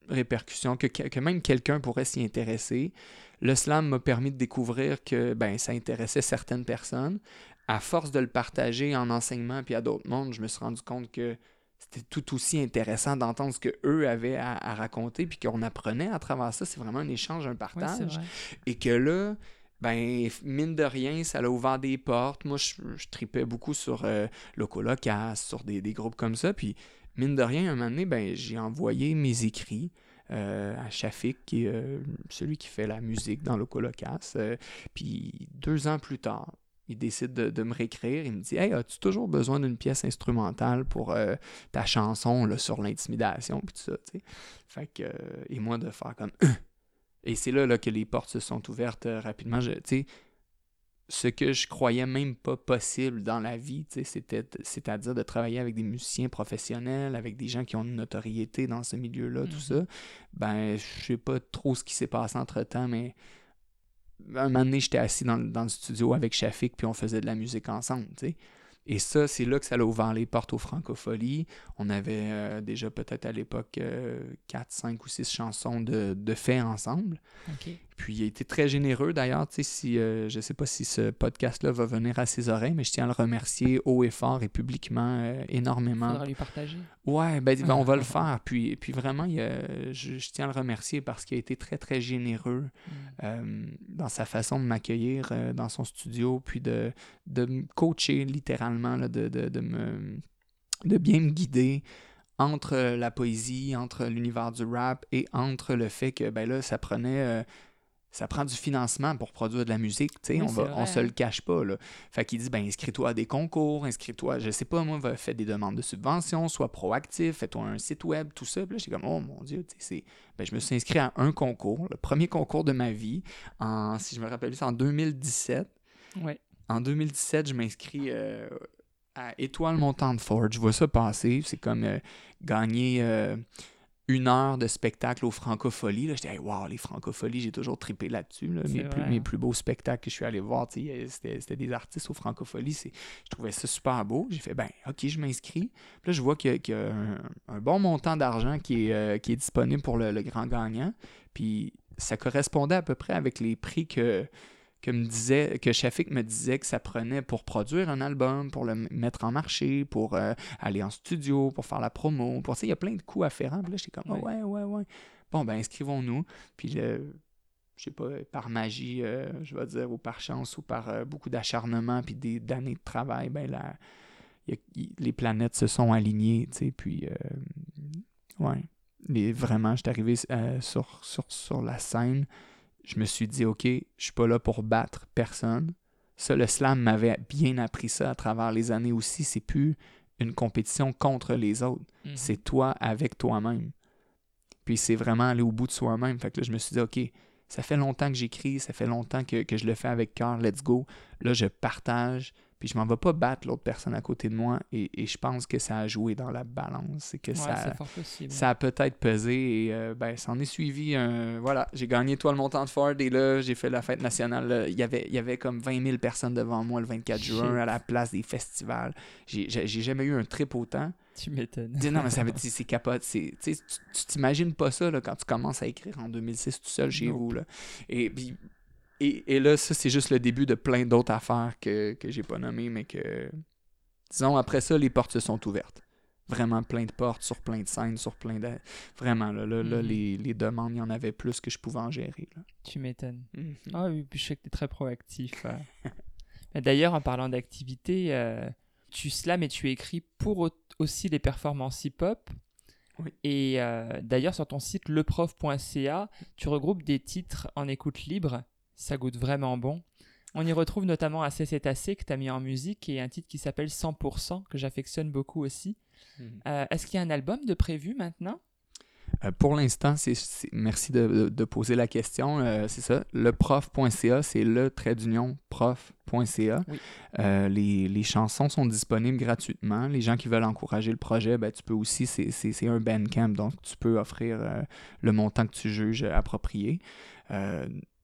répercussion, que, que même quelqu'un pourrait s'y intéresser. Le slam m'a permis de découvrir que ben, ça intéressait certaines personnes. À force de le partager en enseignement puis à d'autres mondes, je me suis rendu compte que c'était tout aussi intéressant d'entendre ce qu'eux avaient à, raconter puis qu'on apprenait à travers ça. C'est vraiment un échange, un partage. et que là, ben, mine de rien, ça a ouvert des portes. Moi, je, tripais beaucoup sur euh, Locolocas, sur des, groupes comme ça. Puis, mine de rien, un moment donné, ben, j'ai envoyé mes écrits euh, à Shafik, qui est euh, celui qui fait la musique dans Locolocas. puis, deux ans plus tard, il décide de, me réécrire. Il me dit Hey, as-tu toujours besoin d'une pièce instrumentale pour ta chanson là, sur l'intimidation tout ça, Fait que, et moi, de faire comme Et c'est là, là, que les portes se sont ouvertes euh, rapidement. Je, ce que je croyais même pas possible dans la vie, c'était, c'est-à-dire de travailler avec des musiciens professionnels, avec des gens qui ont une notoriété dans ce milieu-là, tout mm-hmm. ça, ben, je sais pas trop ce qui s'est passé entre-temps, mais un moment donné, j'étais assis dans, dans, le studio avec Shafik, puis on faisait de la musique ensemble, tu sais. Et ça, c'est là que ça a ouvert les portes aux francopholies. On avait euh, déjà peut-être à l'époque 4, euh, 5 ou 6 chansons de, de fait ensemble. Puis il a été très généreux d'ailleurs. Tu sais, si, euh, je ne sais pas si ce podcast-là va venir à ses oreilles, mais je tiens à le remercier haut et fort et publiquement euh, énormément. Faudra lui partager. Ouais, ben, ben, on va le (laughs) faire. Puis, puis vraiment, il je, je tiens à le remercier parce qu'il a été très, très généreux Mm. euh, dans sa façon de m'accueillir euh, dans son studio, puis de, de me coacher littéralement, là, de, de, de me, de bien me guider entre la poésie, entre l'univers du rap et entre le fait que ben là, ça prenait. Ça prend du financement pour produire de la musique, tu sais, Oui, on, va, on se le cache pas, là. Fait qu'il dit, ben, inscris-toi à des concours, inscris-toi, je sais pas, moi, fais des demandes de subventions, sois proactif, fais-toi un site web, tout ça. Puis là, j'étais comme, oh mon Dieu, tu sais, c'est... Ben, je me suis inscrit à un concours, le premier concours de ma vie, en, si je me rappelle, c'est en 2017. Ouais. En 2017, je m'inscris euh, à Étoile Montante Ford. Je vois ça passer. C'est comme euh, gagner euh, une heure de spectacle aux Francopholies. Là, j'étais, hey, wow, les Francopholies, j'ai toujours trippé là-dessus. là. Mes, plus, vrai. mes plus beaux spectacles que je suis allé voir, c'était, c'était des artistes aux Francopholies. C'est, je trouvais ça super beau. J'ai fait, ben, OK, je m'inscris. Puis là, je vois qu'il y a, qu'il y a un, un bon montant d'argent qui est, euh, qui est disponible pour le, le grand gagnant. Puis ça correspondait à peu près avec les prix que, que me disait que Shafik me disait que ça prenait pour produire un album, pour le mettre en marché, pour euh, aller en studio, pour faire la promo. Pour, sais, il y a plein de coûts afférents. Puis là, j'étais comme, Ouais. Ah ouais, ouais, ouais. Bon, ben, inscrivons-nous. Puis, le- je sais pas, par magie, euh, je vais dire, ou par chance, ou par euh, beaucoup d'acharnement, puis des d'années de travail, ben, la, y a- les planètes se sont alignées, tu sais. Puis, ouais. Vraiment, j'étais arrivé euh, sur, sur, sur la scène je me suis dit, OK, je suis pas là pour battre personne. Ça, le slam m'avait bien appris ça à travers les années aussi. C'est plus une compétition contre les autres. Mhm. C'est toi avec toi-même. Puis c'est vraiment aller au bout de soi-même. Fait que là, je me suis dit, OK, ça fait longtemps que j'écris, ça fait longtemps que, que je le fais avec cœur, let's go. Là, je partage, puis je m'en vais pas battre l'autre personne à côté de moi. Et, et je pense que ça a joué dans la balance. C'est que Ouais, ça, ça a peut-être pesé et euh, ben, ça en est suivi un. Voilà, j'ai gagné Toi le montant de Ford et là, j'ai fait la fête nationale. là. Il y avait, il y avait comme 20 000 personnes devant moi le 24 juin à la place des festivals. J'ai jamais eu un trip autant. Tu m'étonnes. Non, mais ça veut (laughs) dire, c'est capote. tu t'imagines pas ça là, quand tu commences à écrire en 2006 tout seul chez Nope. vous. Là. Et, puis- et, et là, ça, c'est juste le début de plein d'autres affaires que, que j'ai pas nommées, mais que. Disons, après ça, les portes se sont ouvertes. Vraiment plein de portes, sur plein de scènes, sur plein de. Vraiment, là, là, là, Mhm. les, les demandes, il y en avait plus que je pouvais en gérer. Là. Tu m'étonnes. Mhm. Ah oui, puis je sais que tu es très proactif. euh. (laughs) D'ailleurs, en parlant d'activité, euh, tu slams et tu écris pour au- aussi les performances hip-hop. Oui. Et euh, d'ailleurs, sur ton site leprof.ca, tu regroupes des titres en écoute libre. Ça goûte vraiment bon. On y retrouve notamment Assez c'est assez que tu as mis en musique et un titre qui s'appelle 100% que j'affectionne beaucoup aussi. Mhm. Euh, Est-ce qu'il y a un album de prévu maintenant? Euh, pour l'instant, c'est, merci de, de- de poser la question. Euh, c'est ça. Le prof.ca, c'est le trait d'union prof.ca. Oui. Euh, les, les chansons sont disponibles gratuitement. Les gens qui veulent encourager le projet, ben, tu peux aussi, c'est, un bandcamp, donc tu peux offrir euh, le montant que tu juges approprié.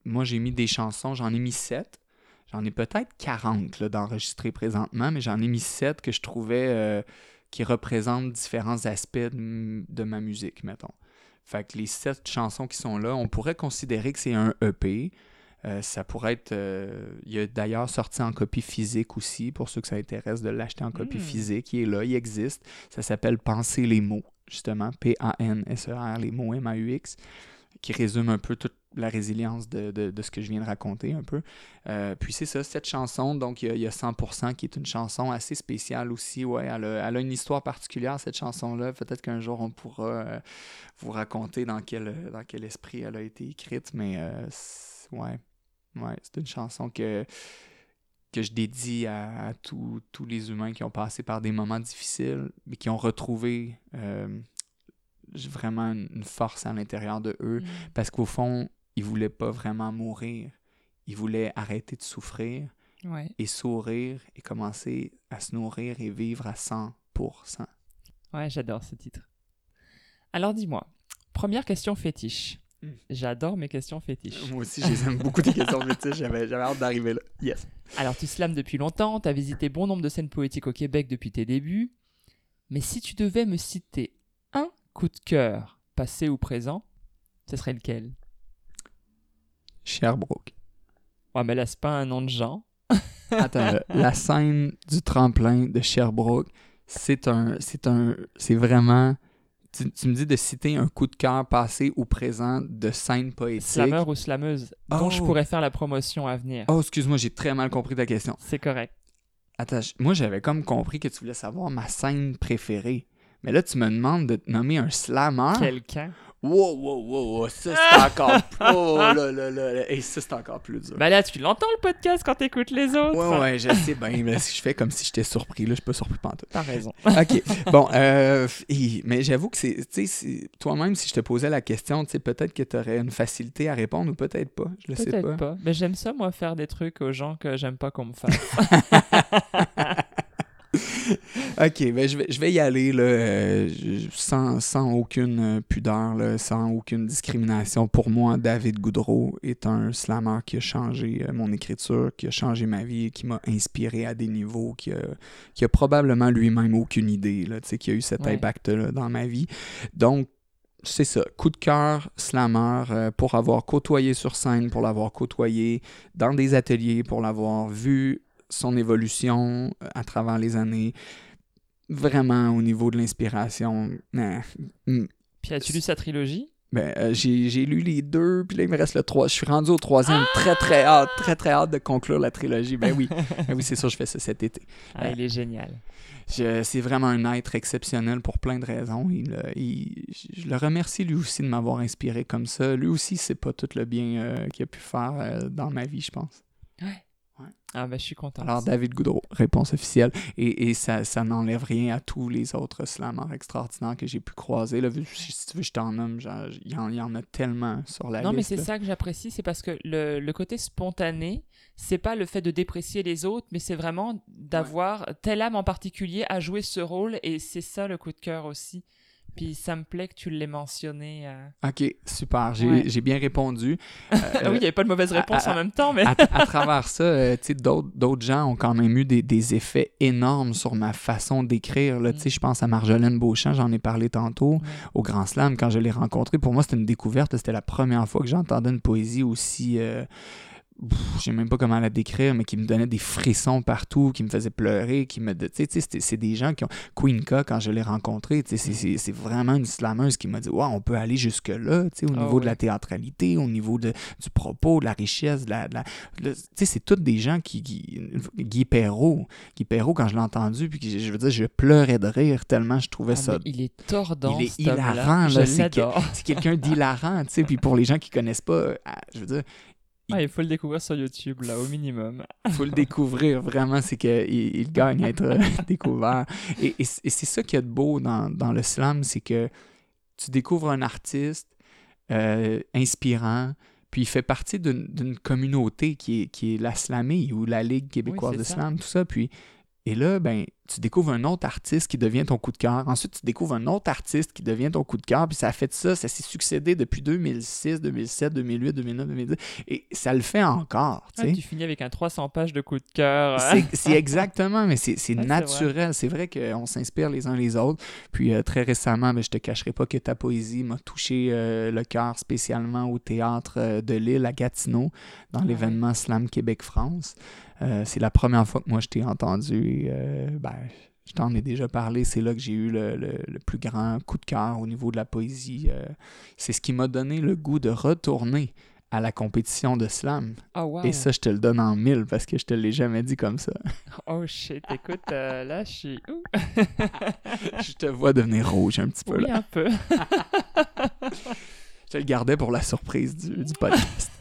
Moi, j'ai mis des chansons, j'en ai mis sept. J'en ai peut-être 40 là, d'enregistrés présentement, mais j'en ai mis sept que je trouvais euh, qui représentent différents aspects de, de ma musique, mettons. Fait que les sept chansons qui sont là, on pourrait considérer que c'est un EP. Euh, ça pourrait être. euh, il y a d'ailleurs sorti en copie physique aussi, pour ceux que ça intéresse de l'acheter en copie Mm. physique. Il est là, il existe. Ça s'appelle Penser les mots, justement. P-A-N-S-E-R, les mots M-A-U-X, qui résume un peu toute la résilience de, de- de ce que je viens de raconter un peu. Euh, puis c'est ça, cette chanson, donc il y, a, il y a 100% qui est une chanson assez spéciale aussi. Ouais, elle a, elle a une histoire particulière, cette chanson-là. Peut-être qu'un jour on pourra euh, vous raconter dans quel, dans quel esprit elle a été écrite, mais euh, ouais, ouais, c'est une chanson que, que je dédie à, à tous- tous les humains qui ont passé par des moments difficiles, mais qui ont retrouvé euh, vraiment une une force à l'intérieur de eux, parce qu'au fond, ils voulaient pas vraiment mourir. Ils voulaient arrêter de souffrir Ouais. et sourire et commencer à se nourrir et vivre à 100%. Ouais, j'adore ce titre. Alors dis-moi, première question fétiche. Mm. J'adore mes questions fétiches. Moi aussi, j'aime beaucoup tes questions fétiches. J'avais, j'avais hâte d'arriver là. Yes. Alors tu slams depuis longtemps, tu as visité bon nombre de scènes poétiques au Québec depuis tes débuts. Mais si tu devais me citer un coup de cœur, passé ou présent, ce serait lequel? Sherbrooke. Ouais, mais là, c'est pas un nom de genre. (laughs) Attends, là, la scène du tremplin de Sherbrooke, c'est un. C'est un. C'est vraiment. Tu, tu me dis de citer un coup de cœur passé ou présent de scène poétique. Slammer ou slameuse, dont je Oh. pourrais faire la promotion à venir. Oh, excuse-moi, j'ai très mal compris ta question. C'est correct. Attends, moi j'avais comme compris que tu voulais savoir ma scène préférée. Mais là, tu me demandes de te nommer un slammer. Quelqu'un. Wow, wow, wow, wow, ça c'est encore (laughs) plus. Oh là là là. Et ça c'est encore plus dur. Bah là, tu l'entends le podcast quand t'écoutes les autres. Ouais, ouais, je sais bien. mais si je fais comme si j'étais surpris, là, je suis pas surpris pantoute. T'as raison. OK. Bon, euh, mais j'avoue que c'est. Tu sais, toi-même, si je te posais la question, tu sais, peut-être que tu aurais une facilité à répondre ou peut-être pas. Je le sais Peut-être pas. pas. Mais j'aime ça, moi, faire des trucs aux gens que j'aime pas qu'on me fasse. (laughs) OK, ben je vais, je vais y aller là, euh, sans, sans aucune euh, pudeur, là, sans aucune discrimination. Pour moi, David Goudreau est un slammer qui a changé euh, mon écriture, qui a changé ma vie, qui m'a inspiré à des niveaux, qui a, qui a probablement lui-même aucune idée, là, qui a eu cet Ouais. impact-là dans ma vie. Donc, c'est ça, coup de cœur, slammer, euh, pour avoir côtoyé sur scène, pour l'avoir côtoyé dans des ateliers, pour l'avoir vu son évolution euh, à travers les années. Vraiment, au niveau de l'inspiration, euh, mm, Puis as-tu lu sa trilogie? Ben, euh, j'ai lu les deux, puis là, il me reste le trois. Je suis rendu au troisième. Très, très hâte, très, très hâte de conclure la trilogie. Ben oui, (laughs) ben oui c'est sûr, je fais ça cet été. Ah, Euh, il est génial. C'est vraiment un être exceptionnel pour plein de raisons. Il, euh, il- je le remercie lui aussi de m'avoir inspiré comme ça. Lui aussi, c'est pas tout le bien euh, qu'il a pu faire euh, dans ma vie, je pense. Ah, bah, je suis content. Alors, David Goudreau, réponse officielle. Et, et ça, ça n'enlève rien à tous les autres slammers extraordinaires que j'ai pu croiser. Là, si tu veux, je t'en nomme, il y, y en a tellement sur la non, mais liste. c'est ça que j'apprécie, c'est parce que le, le côté spontané, c'est pas le fait de déprécier les autres, mais c'est vraiment d'avoir telle âme en particulier à jouer ce rôle, et c'est ça le coup de cœur aussi. Puis ça me plaît que tu l'aies mentionné. euh. Ok, super. J'ai Ouais. bien répondu. (laughs) Euh, oui, il n'y avait pas de mauvaise réponse à- en même temps, mais. à, à (laughs) travers ça, euh, d'autres gens ont quand même eu des, des effets énormes sur ma façon d'écrire. sais, Je pense à Marjolaine Beauchamp, j'en ai parlé tantôt, au Grand Slam, quand je l'ai rencontré. Pour moi, c'était une découverte. C'était la première fois que j'entendais une poésie aussi... je sais même pas comment la décrire, mais qui me donnait des frissons partout, qui me faisait pleurer, qui me... Tu sais, c'est des gens qui ont... Queen K, quand je l'ai rencontré, c'est- vraiment une slameuse qui m'a dit « Wow, on peut aller jusque-là, tu sais, au Ah niveau de la théâtralité, au niveau de, du propos, de la richesse, de la... la- tu sais, c'est tous des gens qui... qui Guy Perrault, Guy Perrault, quand je l'ai entendu, puis je veux dire, je pleurais de rire tellement je trouvais Ah, ça... il est tordant. il est hilarant, Je là, c'est que- l'adore. C'est quelqu'un d'hilarant, tu sais, puis pour les gens qui connaissent pas, euh, je veux dire, Ah, il faut le découvrir sur YouTube, là, au minimum. (laughs) faut le découvrir vraiment, c'est qu'il il gagne à être euh, (laughs) découvert. Et, et c- et c'est ça qu'il y a de beau dans, dans le slam, c'est que tu découvres un artiste euh, inspirant, puis il fait partie d'une communauté qui est, qui est la Slamie ou la Ligue québécoise Oui, de slam, tout ça. Puis, et là, ben, tu découvres un autre artiste qui devient ton coup de cœur. Ensuite, tu découvres un autre artiste qui devient ton coup de cœur. Puis ça a fait ça, ça s'est succédé depuis 2006, 2007, 2008, 2009, 2010. Et ça le fait encore, tu Ah, tu finis avec un 300 pages de coup de cœur. C'est- C'est exactement, mais c'est (laughs) Ouais, naturel. C'est vrai, qu'on s'inspire les uns les autres. Puis euh, très récemment, ben, je te cacherai pas que ta poésie m'a touché euh, le cœur spécialement au théâtre euh, de Lille à Gatineau, dans ouais. l'événement Slam Québec-France. Euh, c'est la première fois que moi je t'ai entendu. euh, ben, je t'en ai déjà parlé. C'est là que j'ai eu le, le- le plus grand coup de cœur au niveau de la poésie. Euh, c'est ce qui m'a donné le goût de retourner à la compétition de slam. Oh, wow. Et ça, je te le donne en mille parce que je te l'ai jamais dit comme ça. (laughs) Oh shit, écoute, euh, là, je suis. Ouh. (laughs) je te vois devenir rouge un petit peu Oui, là. un peu. (laughs) Je te le gardais pour la surprise du, du podcast.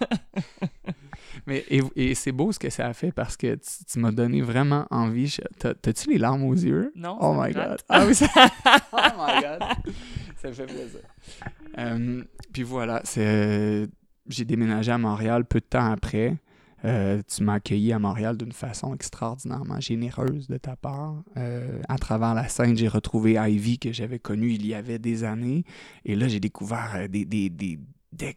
Mais et, et c'est beau ce que ça a fait parce que tu, tu m'as donné vraiment envie. T'as-tu les larmes aux yeux? Non, Oh my god. Ah oui, ça... (laughs) oh my god. Ça me fait plaisir. Euh, puis voilà, c'est euh, j'ai déménagé à Montréal peu de temps après. Euh, tu m'as accueilli à Montréal d'une façon extraordinairement généreuse de ta part. Euh, à travers la scène, j'ai retrouvé Ivy que j'avais connue il y avait des années. Et là, j'ai découvert des, des, des,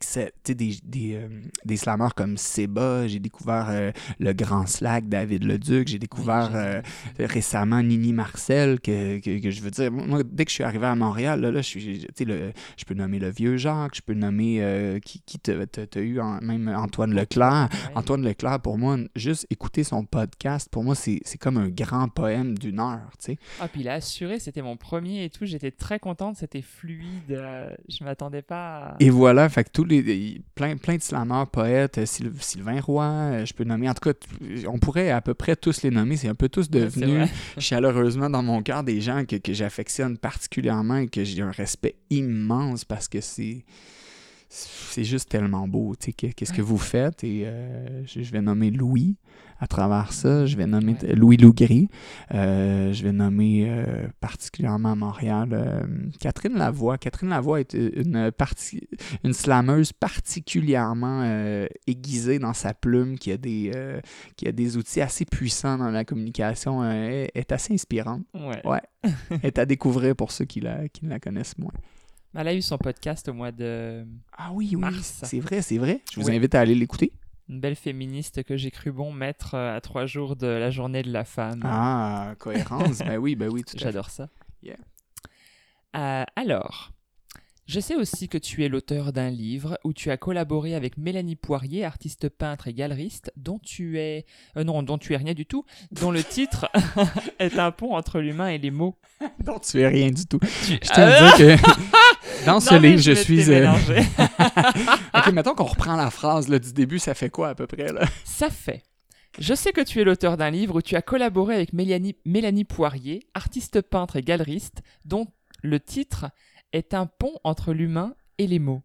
des, euh, des slammers comme Seba, j'ai découvert euh, le Grand Slack, David Leduc, j'ai découvert euh, récemment Nini Marcel, que, que, que je veux dire, moi, dès que je suis arrivé à Montréal, là, là je, suis, le- je peux nommer le Vieux Jacques, je peux nommer euh, qui, qui t'a eu, en- même Antoine Leclerc. Ouais. Antoine Leclerc, pour moi, juste écouter son podcast, pour moi, c'est c'est comme un grand poème d'une heure, tu sais. Ah, puis il a assuré, c'était mon premier et tout. J'étais très contente, c'était fluide. je m'attendais pas à. Et voilà, fait que tous les plein, plein de slammeurs, poètes, euh, Syl- Sylvain Roy, euh, je peux nommer, en tout cas, on pourrait à peu près tous les nommer, c'est un peu tous devenus (laughs) chaleureusement dans mon cœur des gens que, que j'affectionne particulièrement et que j'ai un respect immense parce que c'est c'est juste tellement beau, tu sais, que- qu'est-ce que vous faites et euh, je, je vais nommer Louis à travers ça, je vais nommer Ouais. Louis Lougry, euh, je vais nommer euh, particulièrement à Montréal Catherine Lavoie. Catherine Lavoie est une, partie, une slameuse particulièrement aiguisée dans sa plume, qui a des, qui a des outils assez puissants dans la communication, est, est assez inspirante. Ouais. Ouais. (laughs) est à découvrir pour ceux qui, la, qui ne la connaissent moins. Elle a eu son podcast au mois de. Ah oui, oui, Mars. c'est vrai, c'est vrai. Je vous Oui. invite à aller l'écouter. Une belle féministe que j'ai cru bon mettre euh, à trois jours de la journée de la femme. Ah, cohérence. (laughs) ben oui, ben oui. J'adore ça. Yeah. Euh, alors, je sais aussi que tu es l'auteur d'un livre où tu as collaboré avec Mélanie Poirier, artiste peintre et galeriste, dont tu es euh, non, dont tu es rien du tout, dont le titre (laughs) est un pont entre l'humain et les mots. (laughs) Non, tu es rien du tout. Tu- Je tiens à dire que dans ce Non, livre, je te suis... euh, (laughs) ok, mettons qu'on reprend la phrase là, du début, ça fait quoi à peu près? Là? Ça fait. Je sais que tu es l'auteur d'un livre où tu as collaboré avec Mélanie, Mélanie Poirier, artiste peintre et galeriste, dont le titre est un pont entre l'humain et les mots.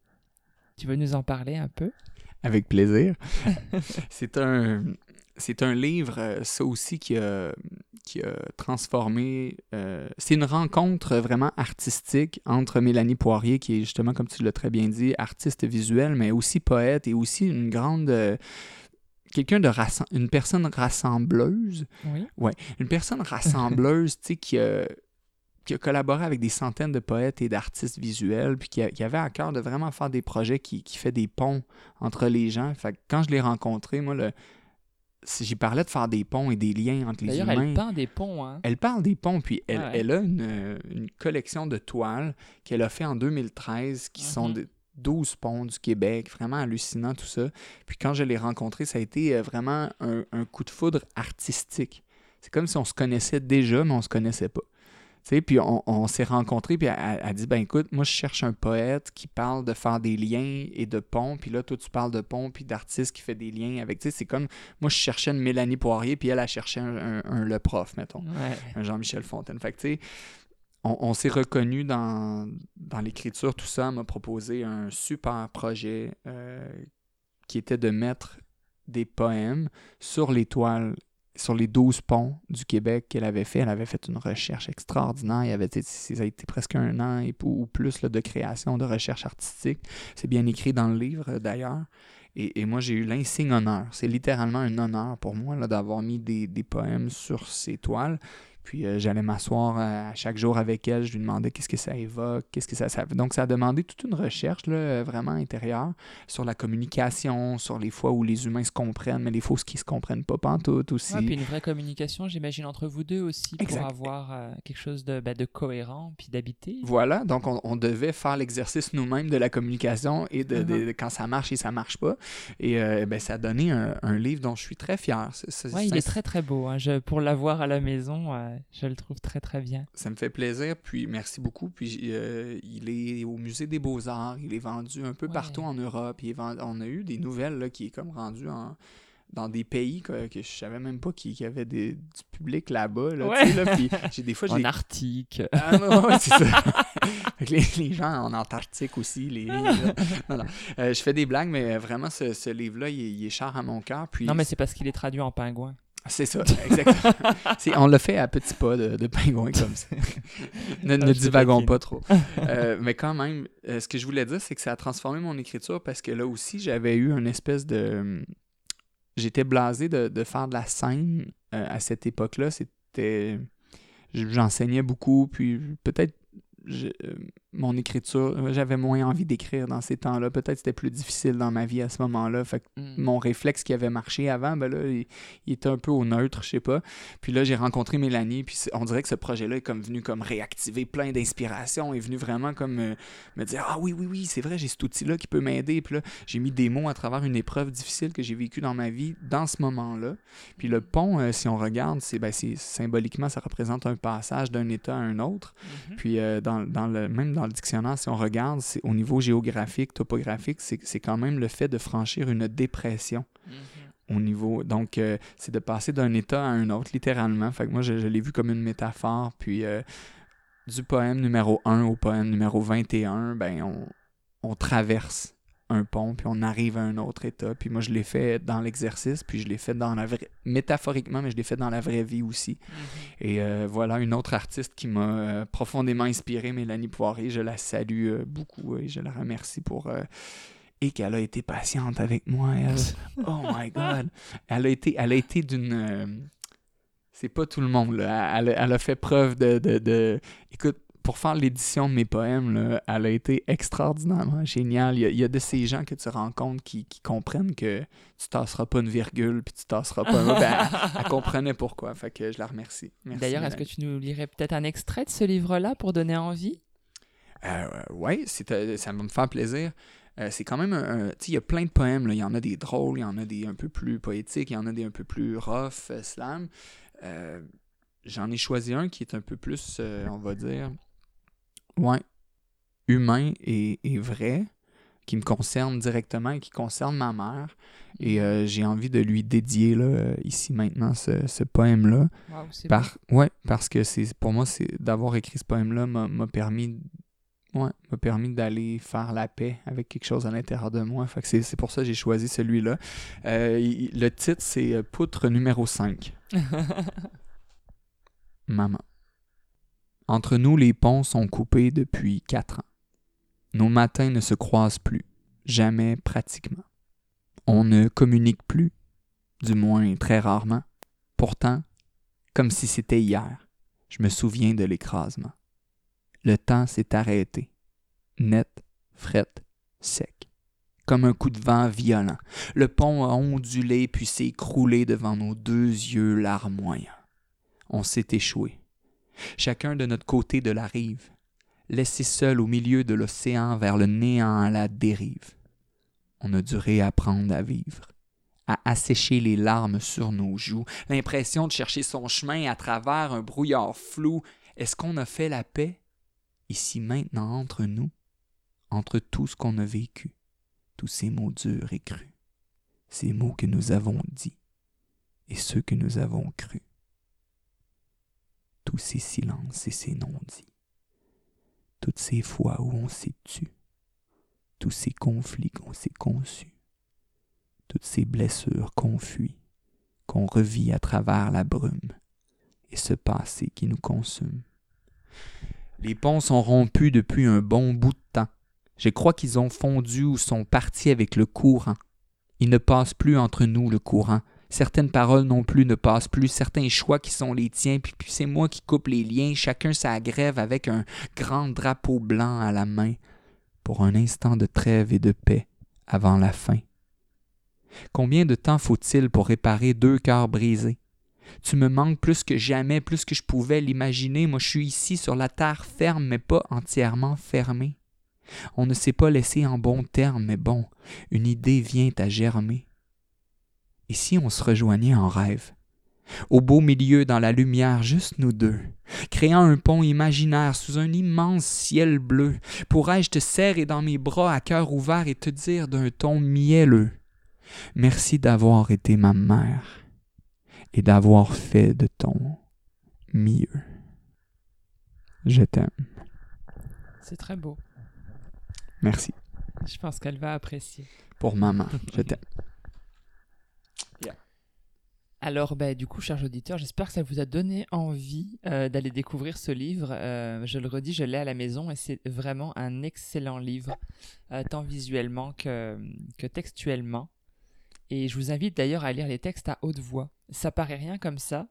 Tu veux nous en parler un peu? Avec plaisir. (laughs) c'est un... C'est un livre, euh, ça aussi, qui a, qui a transformé. euh, c'est une rencontre vraiment artistique entre Mélanie Poirier, qui est justement, comme tu l'as très bien dit, artiste visuelle, mais aussi poète et aussi une grande. euh, Quelqu'un de une personne rassembleuse, Oui. une personne rassembleuse, (laughs) tu sais, qui a, qui a collaboré avec des centaines de poètes et d'artistes visuels, puis qui, a- qui avait à cœur de vraiment faire des projets qui, qui fait des ponts entre les gens. Fait que quand je l'ai rencontré, moi, le, j'y parlais de faire des ponts et des liens entre les D'ailleurs, humains. elle peint des ponts. Hein. Elle parle des ponts, puis elle, ouais. elle a une, euh, une collection de toiles qu'elle a fait en 2013 qui sont Mhm. de 12 ponts du Québec, vraiment hallucinant tout ça. Puis quand je l'ai rencontrée, ça a été euh, vraiment un, un coup de foudre artistique. C'est comme si on se connaissait déjà, mais on se connaissait pas. Sais, puis on, on s'est rencontrés, puis elle, a dit, ben écoute, moi je cherche un poète qui parle de faire des liens et de ponts, puis là toi tu parles de ponts, puis d'artiste qui fait des liens avec, tu sais, c'est comme, moi je cherchais une Mélanie Poirier, puis elle a cherché un, un- un Le Prof, mettons Ouais. un Jean-Michel Fontaine. Fait que, tu sais, on, on s'est reconnu dans, dans l'écriture, tout ça. M'a proposé un super projet euh, qui était de mettre des poèmes sur les toiles, sur les 12 ponts du Québec qu'elle avait fait. Elle avait fait une recherche extraordinaire. Il avait, ça a été presque un an et, ou plus là, de création, de recherche artistique. C'est bien écrit dans le livre, euh, d'ailleurs. Et, et moi, j'ai eu l'insigne honneur. C'est littéralement un honneur pour moi d'avoir mis des, des poèmes sur ces toiles. Puis euh, j'allais m'asseoir euh, à chaque jour avec elle, je lui demandais qu'est-ce que ça évoque, qu'est-ce que ça, ça... Donc ça a demandé toute une recherche là, euh, vraiment intérieure sur la communication, sur les fois où les humains se comprennent, mais les fois où ils se comprennent pas pantoute aussi. Ouais, puis une vraie communication, j'imagine, entre vous deux aussi, Exact. pour avoir euh, quelque chose de, bah, de cohérent, puis d'habiter. Voilà, donc on, on devait faire l'exercice nous-mêmes de la communication et de, Uh-huh. de quand ça marche et ça marche pas. Et euh, ben, ça a donné un, un livre dont je suis très fier. Ouais, il est très très beau. hein. Je, pour l'avoir à la maison, je le trouve très très bien. Ça me fait plaisir, puis merci beaucoup. Puis euh, il est au Musée des Beaux-Arts, il est vendu un peu Ouais. partout en Europe. Il est vend- On a eu des nouvelles là, qui est comme rendu en- dans des pays que, que je savais même pas qu'il y avait des- du public là-bas. Là, Ouais. puis j'ai des fois, (laughs) En. Arctique. Ah, non, ouais, c'est ça. (laughs) Les, les gens en Antarctique aussi. Les... non, non. Euh, je fais des blagues, mais vraiment, ce, ce livre-là, il, est- il est cher à mon cœur. Puis Non, mais c'est parce qu'il est traduit en pingouin. C'est ça, exactement. (laughs) On l'a fait à petits pas de, de pingouin comme ça. ne Ah, ne divagons pas trop. (laughs) Euh, mais quand même, euh, ce que je voulais dire, c'est que ça a transformé mon écriture parce que là aussi, j'avais eu une espèce de. J'étais blasé de, de faire de la scène euh, à cette époque-là. C'était. J'enseignais beaucoup, puis peut-être je- euh, mon écriture, j'avais moins envie d'écrire dans ces temps-là. Peut-être c'était plus difficile dans ma vie à ce moment-là. Fait que Mm. mon réflexe qui avait marché avant, ben là, il, il était un peu au neutre, je sais pas. Puis là, j'ai rencontré Mélanie, puis on dirait que ce projet-là est comme venu comme réactiver plein d'inspiration, est venu vraiment comme euh, me dire ah oui oui oui, c'est vrai, j'ai cet outil-là qui peut m'aider. Puis là, j'ai mis des mots à travers une épreuve difficile que j'ai vécue dans ma vie dans ce moment-là. Puis le pont, euh, si on regarde, c'est ben, symboliquement ça représente un passage d'un état à un autre. Mhm. Puis euh, dans, dans le, même dans le dictionnaire, si on regarde, c'est au niveau géographique, topographique, c'est quand même le fait de franchir une dépression Mhm. au niveau. Donc, euh, c'est de passer d'un état à un autre, littéralement. Fait que moi, je, je l'ai vu comme une métaphore. Puis, euh, du poème numéro 1 au poème numéro 21, ben, on, on traverse un pont, puis on arrive à un autre état. Puis moi, je l'ai fait dans l'exercice, puis je l'ai fait dans la vraie... métaphoriquement, mais je l'ai fait dans la vraie vie aussi. Mhm. Et euh, voilà une autre artiste qui m'a euh, profondément inspiré, Mélanie Poiré. Je la salue euh, beaucoup et je la remercie pour. et qu'elle a été patiente avec moi. elle. oh my God! Elle a été, elle a été d'une. c'est pas tout le monde, là. Elle, a- elle a fait preuve de, de, de- Écoute, pour faire l'édition de mes poèmes, là, elle a été extraordinairement géniale. Il y, a, il y a de ces gens que tu rencontres qui, qui comprennent que tu tasseras pas une virgule, puis tu tasseras pas un. Ben, elle, elle comprenait pourquoi. Fait que je la remercie. Merci, D'ailleurs, est-ce que tu nous lirais peut-être un extrait de ce livre-là pour donner envie? Euh, oui, ça va me faire plaisir. Euh, c'est quand même un. un- tu sais, il y a plein de poèmes. Il y en a des drôles, il y en a des un peu plus poétiques, il y en a des un peu plus rough, euh, slam. J'en ai choisi un qui est un peu plus, on va dire, ouais, humain et, et vrai, qui me concerne directement et qui concerne ma mère. Et euh, j'ai envie de lui dédier, là, ici maintenant, ce, ce poème-là. C'est Par, ouais, parce que c'est pour moi, c'est d'avoir écrit ce poème-là m'a m'a permis, ouais, m'a permis d'aller faire la paix avec quelque chose à l'intérieur de moi. Fait que c'est c'est pour ça que j'ai choisi celui-là. Euh, le titre, c'est euh, Poutre numéro 5. beau. (laughs) Maman. Entre nous, les ponts sont coupés depuis quatre ans. Nos matins ne se croisent plus, jamais pratiquement. On ne communique plus, du moins très rarement. Pourtant, comme si c'était hier, je me souviens de l'écrasement. Le temps s'est arrêté, net, fret, sec, comme un coup de vent violent. Le pont a ondulé puis s'est écroulé devant nos deux yeux larmoyants on s'est échoué. Chacun de notre côté de la rive, laissé seul au milieu de l'océan vers le néant à la dérive. On a dû réapprendre à vivre, à assécher les larmes sur nos joues, l'impression de chercher son chemin à travers un brouillard flou. Est-ce qu'on a fait la paix, ici maintenant entre nous, entre tout ce qu'on a vécu, tous ces mots durs et crus, ces mots que nous avons dits et ceux que nous avons crus tous ces silences et ces non-dits, toutes ces fois où on s'est tu, tous ces conflits qu'on s'est conçus, toutes ces blessures qu'on fuit, qu'on revit à travers la brume, et ce passé qui nous consume. Les ponts sont rompus depuis un bon bout de temps. Je crois qu'ils ont fondu ou sont partis avec le courant. Il ne passe plus entre nous le courant, Certaines paroles non plus ne passent plus, certains choix qui sont les tiens, puis, c'est moi qui coupe les liens, chacun sa grève avec un grand drapeau blanc à la main, pour un instant de trêve et de paix avant la fin. Combien de temps faut-il pour réparer deux cœurs brisés? Tu me manques plus que jamais, plus que je pouvais l'imaginer. Moi, je suis ici sur la terre ferme, mais pas entièrement fermée. On ne s'est pas laissé en bons termes, mais bon, une idée vient à germer. Et si on se rejoignait en rêve? Au beau milieu, dans la lumière, juste nous deux, créant un pont imaginaire sous un immense ciel bleu, pourrais-je te serrer dans mes bras à cœur ouvert et te dire d'un ton mielleux Merci d'avoir été ma mère et d'avoir fait de ton mieux. Je t'aime. C'est très beau. Merci. Je pense qu'elle va apprécier. Pour maman, je (laughs) t'aime. Alors, bah, du coup, chers auditeurs, j'espère que ça vous a donné envie euh, d'aller découvrir ce livre. Euh, je le redis, je l'ai à la maison et c'est vraiment un excellent livre, euh, tant visuellement que, textuellement. Et je vous invite d'ailleurs à lire les textes à haute voix. Ça paraît rien comme ça,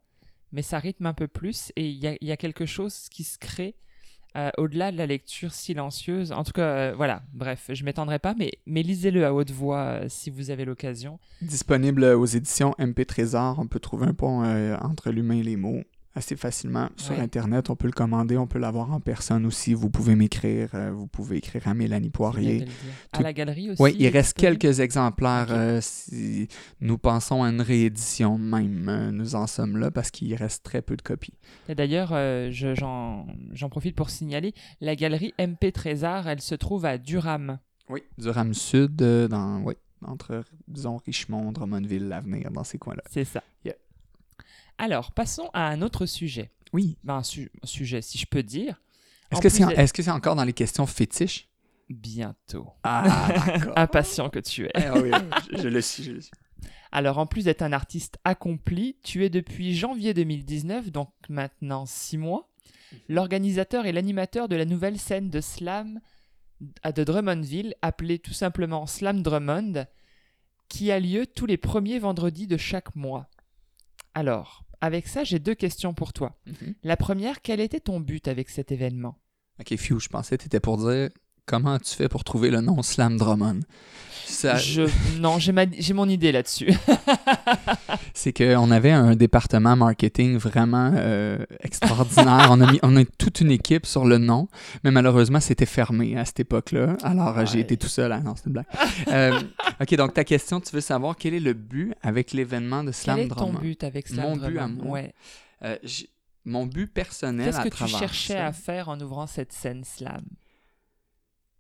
mais ça rythme un peu plus et il y a quelque chose qui se crée euh, au-delà de la lecture silencieuse. En tout cas, euh, voilà, bref, je m'étendrai pas, mais, mais lisez-le à haute voix euh, si vous avez l'occasion. Disponible aux éditions MP Trésor, on peut trouver un pont entre l'humain et les mots assez facilement sur Ouais. Internet. On peut le commander, on peut l'avoir en personne aussi. Vous pouvez m'écrire, euh, vous pouvez écrire à Mélanie Poirier. À la galerie aussi. Oui, il est reste quelques exemplaires. Euh, si nous pensons à une réédition même. euh, nous en sommes là parce qu'il reste très peu de copies. Et d'ailleurs, je- j'en profite pour signaler, la galerie MP Trésor, elle se trouve à Durham. Oui. Durham Sud, dans, oui, entre, disons, Richmond, Drummondville, l'Avenir, dans ces coins-là. C'est ça. Yeah. Alors, passons à un autre sujet. Oui. Ben, un su- sujet, si je peux dire. Est-ce que c'est est -ce encore dans les questions fétiches? Bientôt. Ah. (laughs) Impatient que tu es. Ah oui, je, je le suis, je le suis. Alors, en plus d'être un artiste accompli, tu es depuis janvier 2019, donc maintenant six mois, l'organisateur et l'animateur de la nouvelle scène de slam de Drummondville, appelée tout simplement Slam Drummond, qui a lieu tous les premiers vendredis de chaque mois. Alors, avec ça, j'ai deux questions pour toi. La première, quel était ton but avec cet événement? Ok, Fiu, je pensais que tu étais pour dire comment tu fais pour trouver le nom Slam Drummond? Ça, Je... Non, j'ai ma- j'ai mon idée là-dessus. (laughs) C'est qu'on avait un département marketing vraiment euh, extraordinaire. on, a mis, on a toute une équipe sur le nom, mais malheureusement, c'était fermé à cette époque-là. Alors, j'ai été tout seul. Ah non, c'est une blague. Euh, ok, donc ta question, tu veux savoir quel est le but avec l'événement de Slam quel est ton Drummond? but avec Slam Mon but à Drummond? moi? Ouais. Euh, mon but personnel Qu'est-ce à que tu cherchais ça- à faire en ouvrant cette scène slam?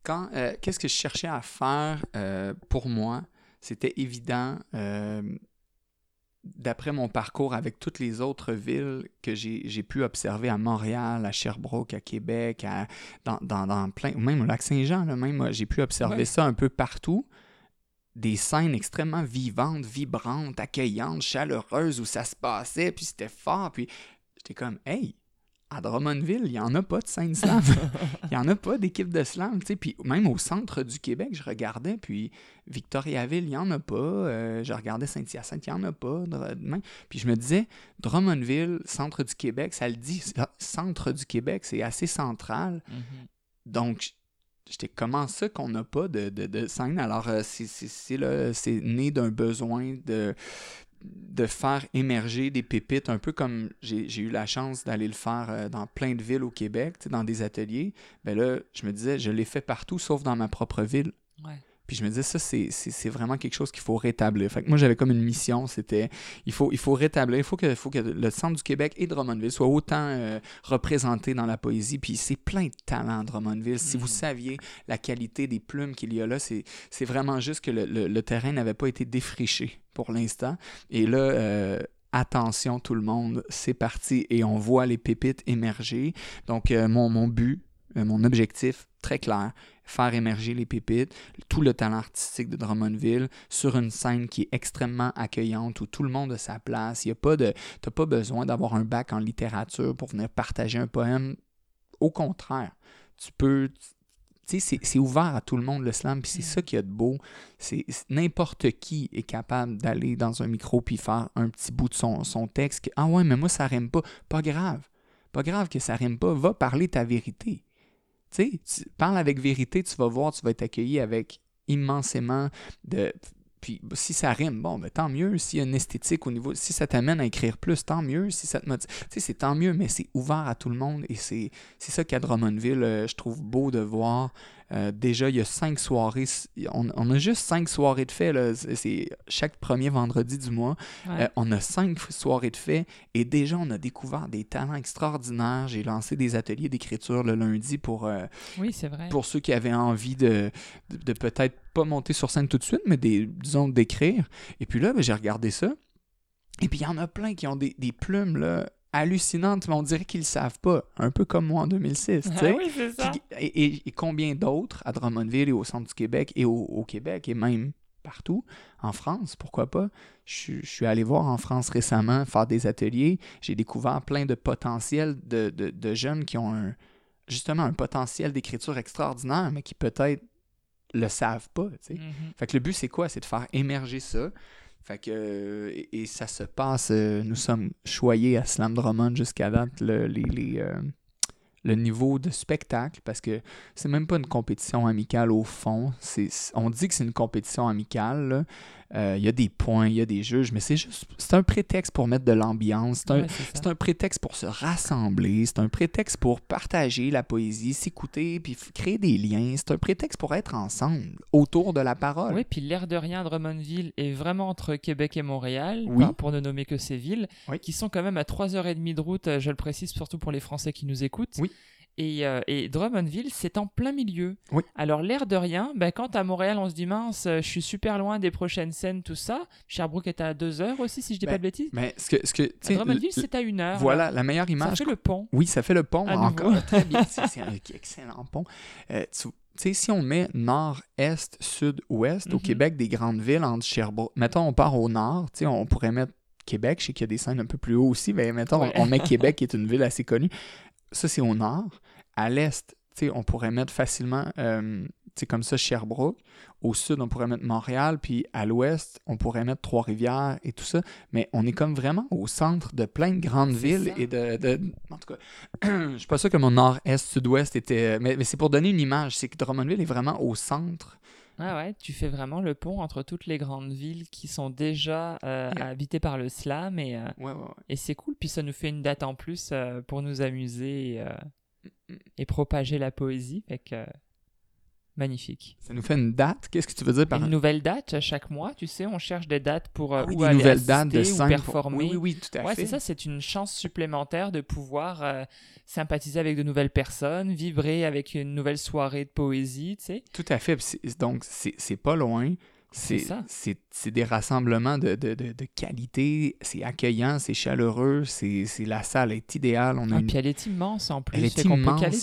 Quand euh, qu'est-ce que je cherchais à faire euh, pour moi c'était évident euh, d'après mon parcours avec toutes les autres villes que j'ai pu observer à Montréal, à Sherbrooke, à Québec, à- dans, dans, dans plein, même au lac Saint-Jean, même j'ai pu observer Ouais. ça un peu partout. Des scènes extrêmement vivantes, vibrantes, accueillantes, chaleureuses où ça se passait, puis c'était fort, puis j'étais comme, hey, à Drummondville, il n'y en a pas de scène slam. (laughs) Il n'y en a pas d'équipe de slam. Puis même au centre du Québec, je regardais, puis Victoriaville, il n'y en a pas. euh, je regardais Saint-Hyacinthe, il n'y en a pas. Puis je me disais, Drummondville, centre du Québec, ça le dit, c'est- centre du Québec, c'est assez central. Donc, j'étais comment ça qu'on n'a pas de, de, de scène? Alors, euh, c'est né d'un besoin de, de faire émerger des pépites, un peu comme j'ai eu la chance d'aller le faire euh, dans plein de villes au Québec, dans des ateliers. Ben là, je me disais, je l'ai fait partout sauf dans ma propre ville. Puis je me disais, ça, c'est- vraiment quelque chose qu'il faut rétablir. Fait que moi, j'avais comme une mission, c'était, il faut, il faut rétablir, il faut que, faut que le centre du Québec et Drummondville soient autant euh, représentés dans la poésie. Puis c'est plein de talents, Drummondville. Si vous Mhm. saviez la qualité des plumes qu'il y a là, c'est c'est vraiment juste que le, le- le terrain n'avait pas été défriché pour l'instant. Et là, euh, attention tout le monde, c'est parti et on voit les pépites émerger. Donc, euh, mon, mon but, mon objectif, très clair, faire émerger les pépites, tout le talent artistique de Drummondville sur une scène qui est extrêmement accueillante où tout le monde a sa place. Il y a pas de, t'as pas besoin d'avoir un bac en littérature pour venir partager un poème. Au contraire, tu peux, tu sais, c'est- ouvert à tout le monde le slam, puis c'est Mm. ça qu'il y a de beau. C'est c'est- n'importe qui est capable d'aller dans un micro puis faire un petit bout de son, son texte. que, ah ouais, mais moi ça rime pas. Pas grave. Pas grave que ça rime pas. Va parler ta vérité. Tu sais, tu parles avec vérité, tu vas voir, tu vas être accueilli avec immensément de. Puis si ça rime, bon, ben, tant mieux. S'il y a une esthétique au niveau. Si ça t'amène à écrire plus, tant mieux. Si ça te motive. Tu sais, c'est tant mieux, mais c'est ouvert à tout le monde et c'est c'est ça qu'à Drummondville, euh, je trouve beau de voir. Euh, déjà, il y a cinq soirées. On, on a juste cinq soirées de fait. C'est chaque premier vendredi du mois. Ouais. Euh, on a cinq soirées de fait et déjà, on a découvert des talents extraordinaires. J'ai lancé des ateliers d'écriture le lundi pour, euh, oui, c'est vrai. pour ceux qui avaient envie de, de, de peut-être pas monter sur scène tout de suite, mais des, disons d'écrire. Et puis là, ben, j'ai regardé ça. Et puis il y en a plein qui ont des, des plumes là, hallucinantes, mais on dirait qu'ils le savent pas. Un peu comme moi en 2006. tu Ah oui, ça. Et, et- et combien d'autres à Drummondville et au centre du Québec et au, au Québec et même partout en France, pourquoi pas? Je, suis- je suis allé voir en France récemment faire des ateliers. J'ai découvert plein de potentiels de, de- de jeunes qui ont un, justement un potentiel d'écriture extraordinaire, mais qui peut-être le savent pas. tu sais. Mhm. Fait que le but, c'est quoi? C'est de faire émerger ça. Fait que, euh, et, ça se passe, euh, nous sommes choyés à Slam Drummond jusqu'à date. Le, les, euh, le niveau de spectacle, parce que c'est même pas une compétition amicale au fond. C'est, on dit que c'est une compétition amicale, là. Euh, Il y a des points, il y a des juges, mais c'est juste, c'est un prétexte pour mettre de l'ambiance. C'est un, Ouais, c'est un prétexte pour se rassembler, c'est un prétexte pour partager la poésie, s'écouter, puis créer des liens. C'est un prétexte pour être ensemble autour de la parole. Oui, puis l'air de rien, Drummondville est vraiment entre Québec et Montréal, Oui. pour ne nommer que ces villes, Oui. qui sont quand même à 3h30 de route, euh, je le précise surtout pour les Français qui nous écoutent. Oui. Et, euh, et Drummondville, c'est en plein milieu. Oui. Alors, l'air de rien, ben, quand à Montréal, on se dit mince, euh, je suis super loin des prochaines scènes, tout ça. Sherbrooke est à 2 heures aussi, si je dis Ben, pas de bêtises. Mais ce que, ce que Drummondville, c'est à une heure. voilà là. la meilleure Ça image. fait le pont. Oui, ça fait le pont À encore nouveau. très bien. C'est un excellent pont. Euh, tu sais, si on met nord, est, sud, ouest, au Mhm. Québec, des grandes villes entre Sherbrooke, mettons, on part au nord, tu sais, on pourrait mettre Québec, je sais qu'il y a des scènes un peu plus haut aussi, mais mettons, Ouais. on, on met (laughs) Québec, qui est une ville assez connue. Ça, c'est au nord. À l'est, on pourrait mettre facilement, euh, comme ça, Sherbrooke. Au sud, on pourrait mettre Montréal, puis à l'ouest, on pourrait mettre Trois-Rivières et tout ça. Mais on est comme vraiment au centre de plein de grandes villes ça. et de, de- En tout cas, (clears throat) je suis pas sûr que mon nord-est, sud-ouest était... Mais, mais c'est pour donner une image, c'est que Drummondville est vraiment au centre. Ah ouais, tu fais vraiment le pont entre toutes les grandes villes qui sont déjà euh, Yeah. habitées par le slam et, euh, Ouais, ouais, ouais. et c'est cool. Puis ça nous fait une date en plus euh, pour nous amuser et, et propager la poésie. Fait que, euh, magnifique. Ça nous fait une date. Qu'est-ce que tu veux dire par... Une nouvelle date à chaque mois, tu sais, on cherche des dates pour euh, Ah oui, où des aller nouvelles dates de ou pour- performer. Oui, oui, oui, tout à Ouais, fait. c'est ça, c'est une chance supplémentaire de pouvoir euh, sympathiser avec de nouvelles personnes, vibrer avec une nouvelle soirée de poésie, tu sais. Tout à fait. Donc, c'est pas loin. C'est des rassemblements de, de, de, de qualité. C'est accueillant, c'est chaleureux. C'est la salle est idéale. On a Ah, une puis elle est immense en plus. Elle est peut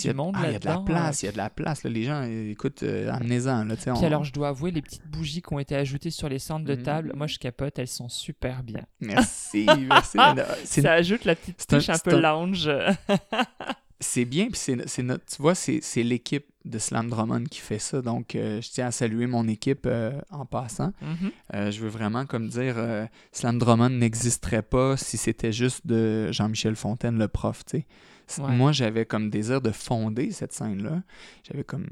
Il y a, monde ah, il y a de la place. euh. Il y a de la place. là. Les gens, euh, écoute, euh, amenez-en. Puis on- alors, je dois avouer, les petites bougies qui ont été ajoutées sur les centres de Mhm. table, moi je capote, elles sont super bien. Merci. merci. (laughs) Ça ajoute la petite un- touche un peu un- lounge. (laughs) c'est bien. Puis c'est c'est notre, tu vois, c'est c'est l'équipe de Slam Drummond qui fait ça. Donc, euh, je tiens à saluer mon équipe euh, en passant. Mhm. Euh, je veux vraiment comme dire, Slam Drummond n'existerait pas si c'était juste de Jean-Michel Fontaine, le prof, tu sais. C- Ouais. Moi, j'avais comme désir de fonder cette scène-là. J'avais comme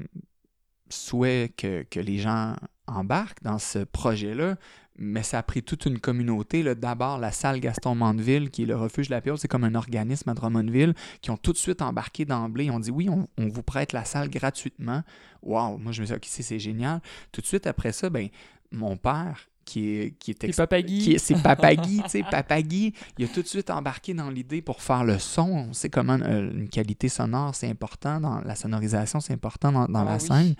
souhait que, que les gens embarquent dans ce projet-là, mais ça a pris toute une communauté. D'abord, la salle Gaston Mandeville, qui est le refuge de la Période, c'est comme un organisme à Drummondville, qui ont tout de suite embarqué d'emblée. Ils ont dit oui, on, vous prête la salle gratuitement. Waouh, moi je me suis dit, ok, c'est génial. Tout de suite après ça, ben, mon père, qui est, qui est C'est ex- Papa Guy. qui est- c'est Papa Guy, tu sais, Papa Guy, il a tout de suite embarqué dans l'idée pour faire le son. On sait comment euh, une qualité sonore, c'est important, dans la sonorisation, c'est important dans, dans Ah la oui. scène.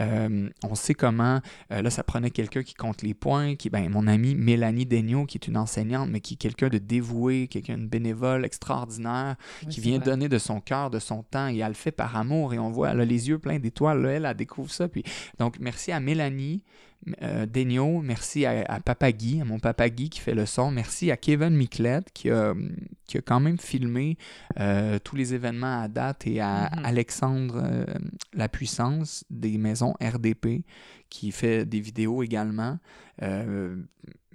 Euh, on sait comment, euh, là, ça prenait quelqu'un qui compte les points, qui, ben, mon amie Mélanie Daigneault, qui est une enseignante, mais qui est quelqu'un de dévoué, quelqu'un de bénévole, extraordinaire, Oui, qui vient vrai. donner de son cœur, de son temps, et elle le fait par amour, et on voit, elle a les yeux pleins d'étoiles, là, elle, elle découvre ça. Puis, donc, merci à Mélanie euh, merci à, à Papa Guy, à mon Papa Guy qui fait le son, merci à Kevin Miclette qui a, qui a quand même filmé euh, tous les événements à date, et à Mhm. Alexandre euh, La Puissance des maisons RDP qui fait des vidéos également.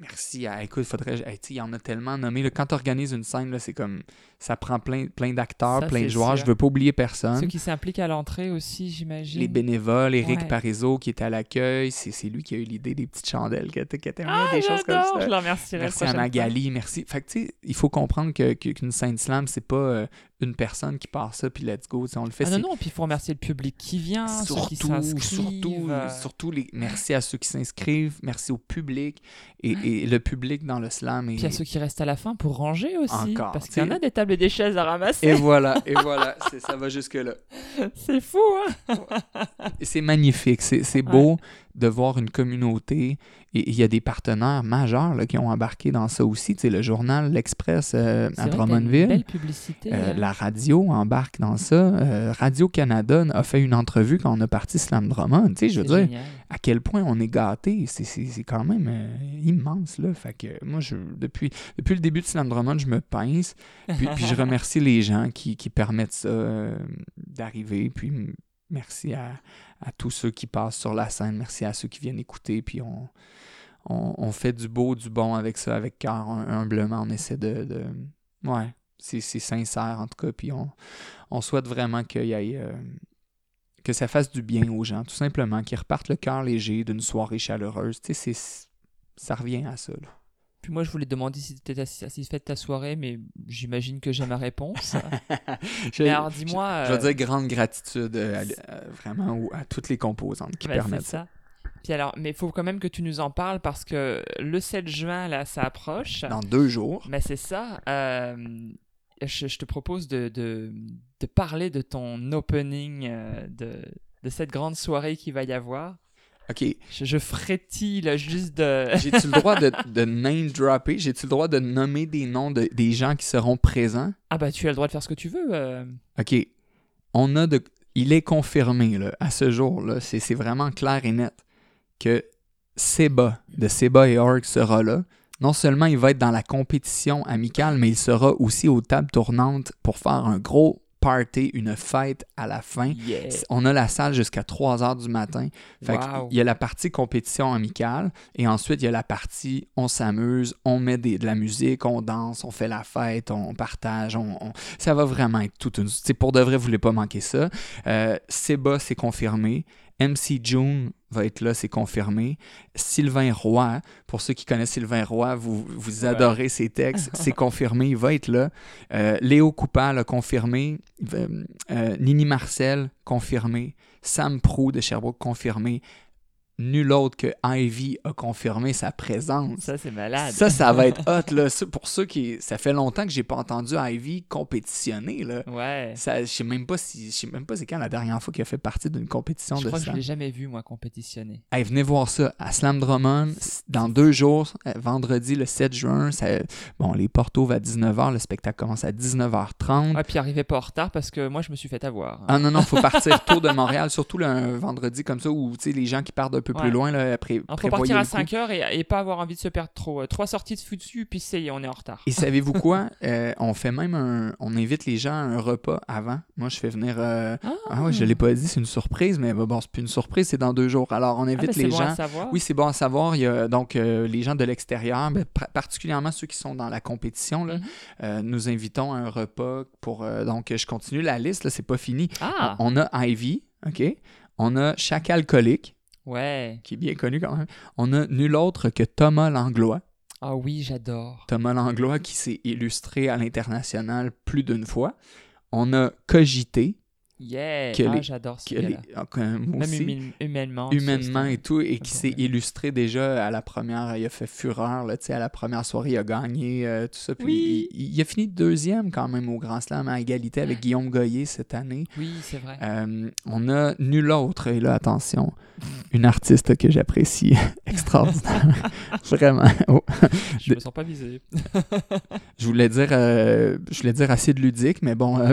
Merci à. Écoute, faudrait. hey, tu il y en a tellement nommé. là. quand tu organises une scène, c'est comme. Ça prend plein, plein d'acteurs, plein de joueurs. sûr. Je veux pas oublier personne. Ceux qui s'impliquent à l'entrée aussi, j'imagine. Les bénévoles, Eric Ouais. Parizeau qui était à l'accueil, c'est lui qui a eu l'idée des petites chandelles, qui était Ah, des choses comme ça. Je le remercierai Merci à prochaine fois. Magali, merci. Fait que tu sais, il faut comprendre que- que- qu'une scène slam, c'est pas euh, une personne qui part ça puis let's go. Tu on le fait. Ah non, non, puis il faut remercier le public qui vient, ceux qui Surtout, surtout, euh, surtout les, merci à ceux qui s'inscrivent, merci au public et, et le public dans le slam. Et, Puis à ceux qui restent à la fin pour ranger aussi. Encore, parce qu'il y en a des tables et des chaises à ramasser. et voilà, (laughs) et voilà, ça va jusque-là. C'est fou, hein? C'est magnifique, c'est c'est beau de voir une communauté et il y a des partenaires majeurs là, qui ont embarqué dans ça aussi. Tu sais, le journal L'Express euh, à Drummondville. belle publicité. Euh, hein. la radio embarque dans ça. Euh, Radio-Canada a fait une entrevue quand on a parti Slam Drummond. Tu sais, je veux dire, à quel point on est gâté, c'est- quand même immense là. Fait que moi, je, depuis, depuis le début de Slam Drummond, je me pince. Puis, puis je (laughs) remercie les gens qui, qui permettent ça d'arriver. Puis merci à, tous ceux qui passent sur la scène. Merci à ceux qui viennent écouter. Puis on, fait du beau, du bon avec ça, avec cœur, hum- humblement. On essaie de, ouais, c'est sincère, en tout cas. Puis on, souhaite vraiment qu'il y ait, euh, que ça fasse du bien aux gens, tout simplement, qu'ils repartent le cœur léger d'une soirée chaleureuse. Tu sais, ça revient à ça. Puis moi, je voulais te demander si tu étais satisfait de ta soirée, mais j'imagine que j'ai ma réponse. (laughs) Je- mais alors, dis-moi. Je euh, veux dire grande gratitude euh, à- à- vraiment au- à toutes les composantes qui Ouais, permettent ça. Puis alors, mais il faut quand même que tu nous en parles parce que le 7 juin, là, ça approche. Dans deux jours. Mais c'est ça. euh, je, je te propose de, de, de parler de ton opening euh, de, de cette grande soirée qu'il va y avoir. OK. Je, je frétille là, juste de. (laughs) J'ai-tu le droit de, de name dropper? J'ai-tu le droit de nommer des noms de, des gens qui seront présents? Ah bah tu as le droit de faire ce que tu veux. euh. OK. On a de. Il est confirmé là, à ce jour, là, c'est c'est vraiment clair et net que Seba de Seba et Org sera là. Non seulement il va être dans la compétition amicale, mais il sera aussi aux tables tournantes pour faire un gros party, une fête à la fin. Yeah. On a la salle jusqu'à 3 heures du matin. Fait que Wow. il y a la partie compétition amicale et ensuite il y a la partie on s'amuse, on met des- de la musique, on danse, on fait la fête, on partage, on, on- ça va vraiment être toute une... c'est pour de vrai, vous voulez pas manquer ça. Euh, Seba, c'est confirmé. MC June va être là, c'est confirmé. Sylvain Roy, pour ceux qui connaissent Sylvain Roy, vous, vous Ouais. adorez ses textes, (laughs) c'est confirmé, il va être là. Euh, Léo Coupal a confirmé. Euh, euh, Nini Marcel, confirmé. Sam Prou de Sherbrooke, confirmé. Nul autre que Ivy a confirmé sa présence. Ça c'est malade. Ça, ça va être (laughs) hot, là. Pour ceux qui... Ça fait longtemps que j'ai pas entendu Ivy compétitionner, là. Ouais. Ça, je sais même pas si... Je sais même pas c'est quand la dernière fois qu'il a fait partie d'une compétition Je de crois que je l'ai jamais vu moi compétitionner. Hey, venez voir ça à Slam Drummond dans deux jours, euh, vendredi le 7 juin. Ça, bon, les portes ouvrent à 19h, le spectacle commence à 19h30. Ah puis arrivez pas en retard parce que moi je me suis fait avoir. Ah non, non, faut partir tôt de Montréal, surtout le un vendredi comme ça où tu sais, les gens qui partent un peu plus loin, là, après, faut partir à 5 5 heures et, et pas avoir envie de se perdre trop. Euh, Trois sorties de foutu, puis c'est on est en retard. Et savez-vous (laughs) quoi? Euh, on fait même un. On invite les gens à un repas avant. Moi, je fais venir. euh, Ah, ouais, je l'ai pas dit, c'est une surprise, mais bon, c'est plus une surprise, c'est dans deux jours. Alors, on Ah, invite ben, les bon gens. à savoir. Oui, c'est bon à savoir. Il y a donc euh, les gens de l'extérieur, mais pr- particulièrement ceux qui sont dans la compétition. Là, Mhm. nous invitons à un repas pour. donc, je continue la liste, là, c'est pas fini. Ah, On a Ivy, OK? On a Chaque Alcoolique, ouais. qui est bien connu quand même. On a nul autre que Thomas Langlois. Ah oui, j'adore. Thomas Langlois qui s'est illustré à l'international plus d'une fois. On a Cogité, Yeah. Que ah, j'adore ce gars-là. ah, même aussi, humain- humainement. humainement et tout, et qui s'est illustré déjà à la première, il a fait fureur, là, tu sais, à la première soirée, il a gagné euh, tout ça. Puis Oui. il, il a fini deuxième quand même au Grand Slam à égalité avec Guillaume Goyer cette année. Oui, c'est vrai. Euh, on a nul autre, et là, attention, une artiste que j'apprécie (laughs) extraordinaire. (laughs) Vraiment. Oh. je de- me sens pas visé. Je voulais dire, euh, je voulais dire acide ludique, mais bon. (laughs)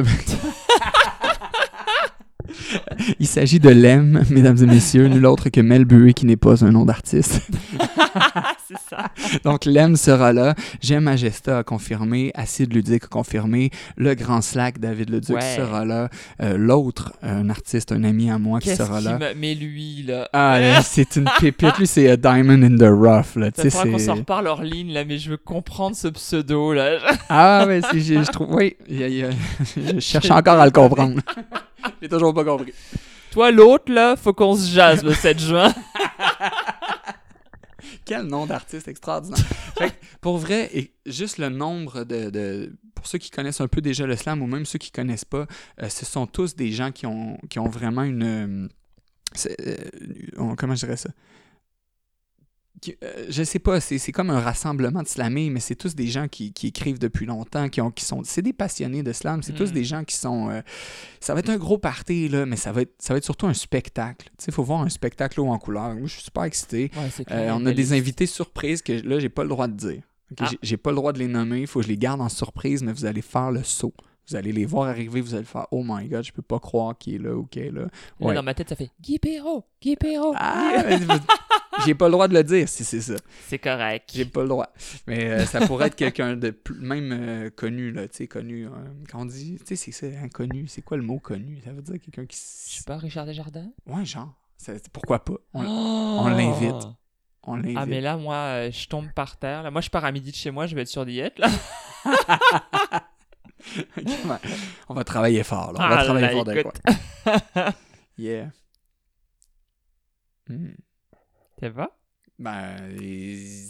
Il s'agit de Lem, mesdames et messieurs, nul autre que Mel qui n'est pas un nom d'artiste. (laughs) c'est ça. (laughs) Donc Lem sera là, J'aime Magesta a confirmé, Acide Ludique a confirmé, le grand slack David Leduc Ouais. sera là, Euh, l'autre, un artiste, un ami à moi qui sera là. me... Mais lui, là? Ah, (laughs) c'est une pépite, lui c'est a Diamond in the Rough, là, tu sais, qu'on s'en reparle hors ligne, là, mais je veux comprendre ce pseudo, là. (laughs) Ah, mais si, je, je trouve, oui, il y a- il y a- je cherche encore à le comprendre. J'ai toujours pas compris. Toi, l'autre, là, faut qu'on se jase le 7 juin. Quel nom d'artiste extraordinaire. (laughs) Fait que, pour vrai, et juste le nombre de, de- Pour ceux qui connaissent un peu déjà le slam ou même ceux qui connaissent pas, euh, ce sont tous des gens qui ont, qui ont vraiment une. euh, euh, comment je dirais ça? Euh, je sais pas, c'est, comme un rassemblement de slamés, mais c'est tous des gens qui, qui écrivent depuis longtemps, qui, ont, qui sont. C'est des passionnés de slam, c'est tous Mm. des gens qui sont. euh, ça va être un gros party, là, mais ça va être, ça va être surtout un spectacle. Tu sais, il faut voir un spectacle haut en couleur. Moi, je suis super excité. Ouais, Euh, on a des invités surprises que là, j'ai pas le droit de dire. Ok, Ah. J'ai pas le droit de les nommer, il faut que je les garde en surprise, mais vous allez faire le saut. Vous allez les voir arriver, vous allez faire Oh my god, je peux pas croire qu'il est là ou qu'il est là. Là, Ouais. dans ma tête, ça fait Guy Perrault, Guy Perrault. Ah, j'ai pas le droit de le dire si c'est ça. C'est correct. J'ai pas le droit. Mais euh, ça pourrait être quelqu'un de plus, même euh, connu, là, tu sais, connu. euh, quand on dit, tu sais, c'est ça, inconnu. C'est quoi le mot connu? Ça veut dire quelqu'un qui. Je sais pas, Richard Desjardins? Ouais, genre. Ça- pourquoi pas? On, on l'invite. on l'invite. Ah, mais là, moi, je tombe par terre. Là, moi, je pars à midi de chez moi, je vais être sur diète. Là. (laughs) (laughs) Ben, on va travailler fort, là. On va Ah travailler là, fort de écoute. quoi. (laughs) Yeah. Hmm. Ça va? Ben,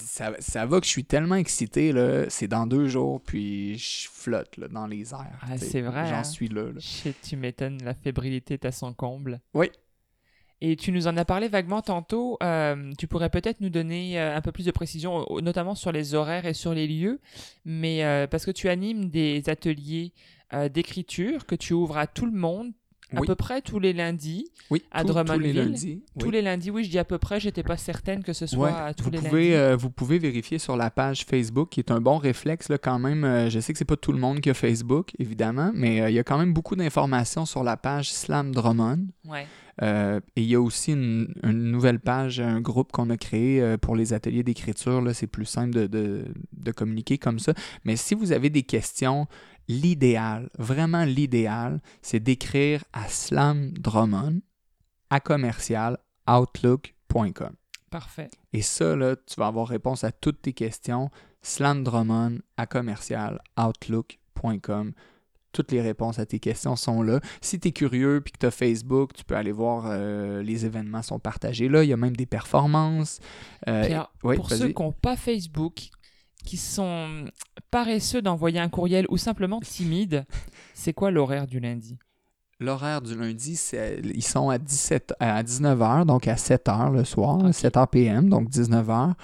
ça, ça va que je suis tellement excité, là. C'est dans deux jours, puis je flotte, là, dans les airs. Ah, c'est vrai, J'en hein. suis là, là. Shit, tu m'étonnes, la fébrilité est à son comble. Oui. Et tu nous en as parlé vaguement tantôt. euh, tu pourrais peut-être nous donner euh, un peu plus de précision, notamment sur les horaires et sur les lieux. Mais euh, parce que tu animes des ateliers euh, d'écriture que tu ouvres à tout le monde, à Oui. peu près tous les lundis. Oui, À tous- tous les Drummondville, lundis. Tous oui. les lundis, oui, je dis à peu près, j'étais pas certaine que ce soit Ouais, à tous vous les pouvez, lundis. vous pouvez vérifier sur la page Facebook, qui est un bon réflexe là, quand même. Je sais que c'est pas tout le monde qui a Facebook, évidemment, mais il y a quand même beaucoup d'informations sur la page Slam Drummond. Ouais. Euh, et il y a aussi une, une nouvelle page, un groupe qu'on a créé euh, pour les ateliers d'écriture. Là, c'est plus simple de, de- de communiquer comme ça. Mais si vous avez des questions, l'idéal, vraiment l'idéal, c'est d'écrire à Slam Drummond à commercial outlook.com. Parfait. Et ça, là, tu vas avoir réponse à toutes tes questions. Slam Drummond à commercial outlook.com. Toutes les réponses à tes questions sont là. Si tu es curieux et que tu as Facebook, tu peux aller voir euh, les événements sont partagés là. Il y a même des performances. Euh, Puis pour ceux qui n'ont pas Facebook, qui sont paresseux d'envoyer un courriel ou simplement timides, c'est quoi l'horaire du lundi? L'horaire du lundi, c'est, ils sont à, 17, à 19h, donc à 7h le soir, Ok. 7h PM, donc 19h.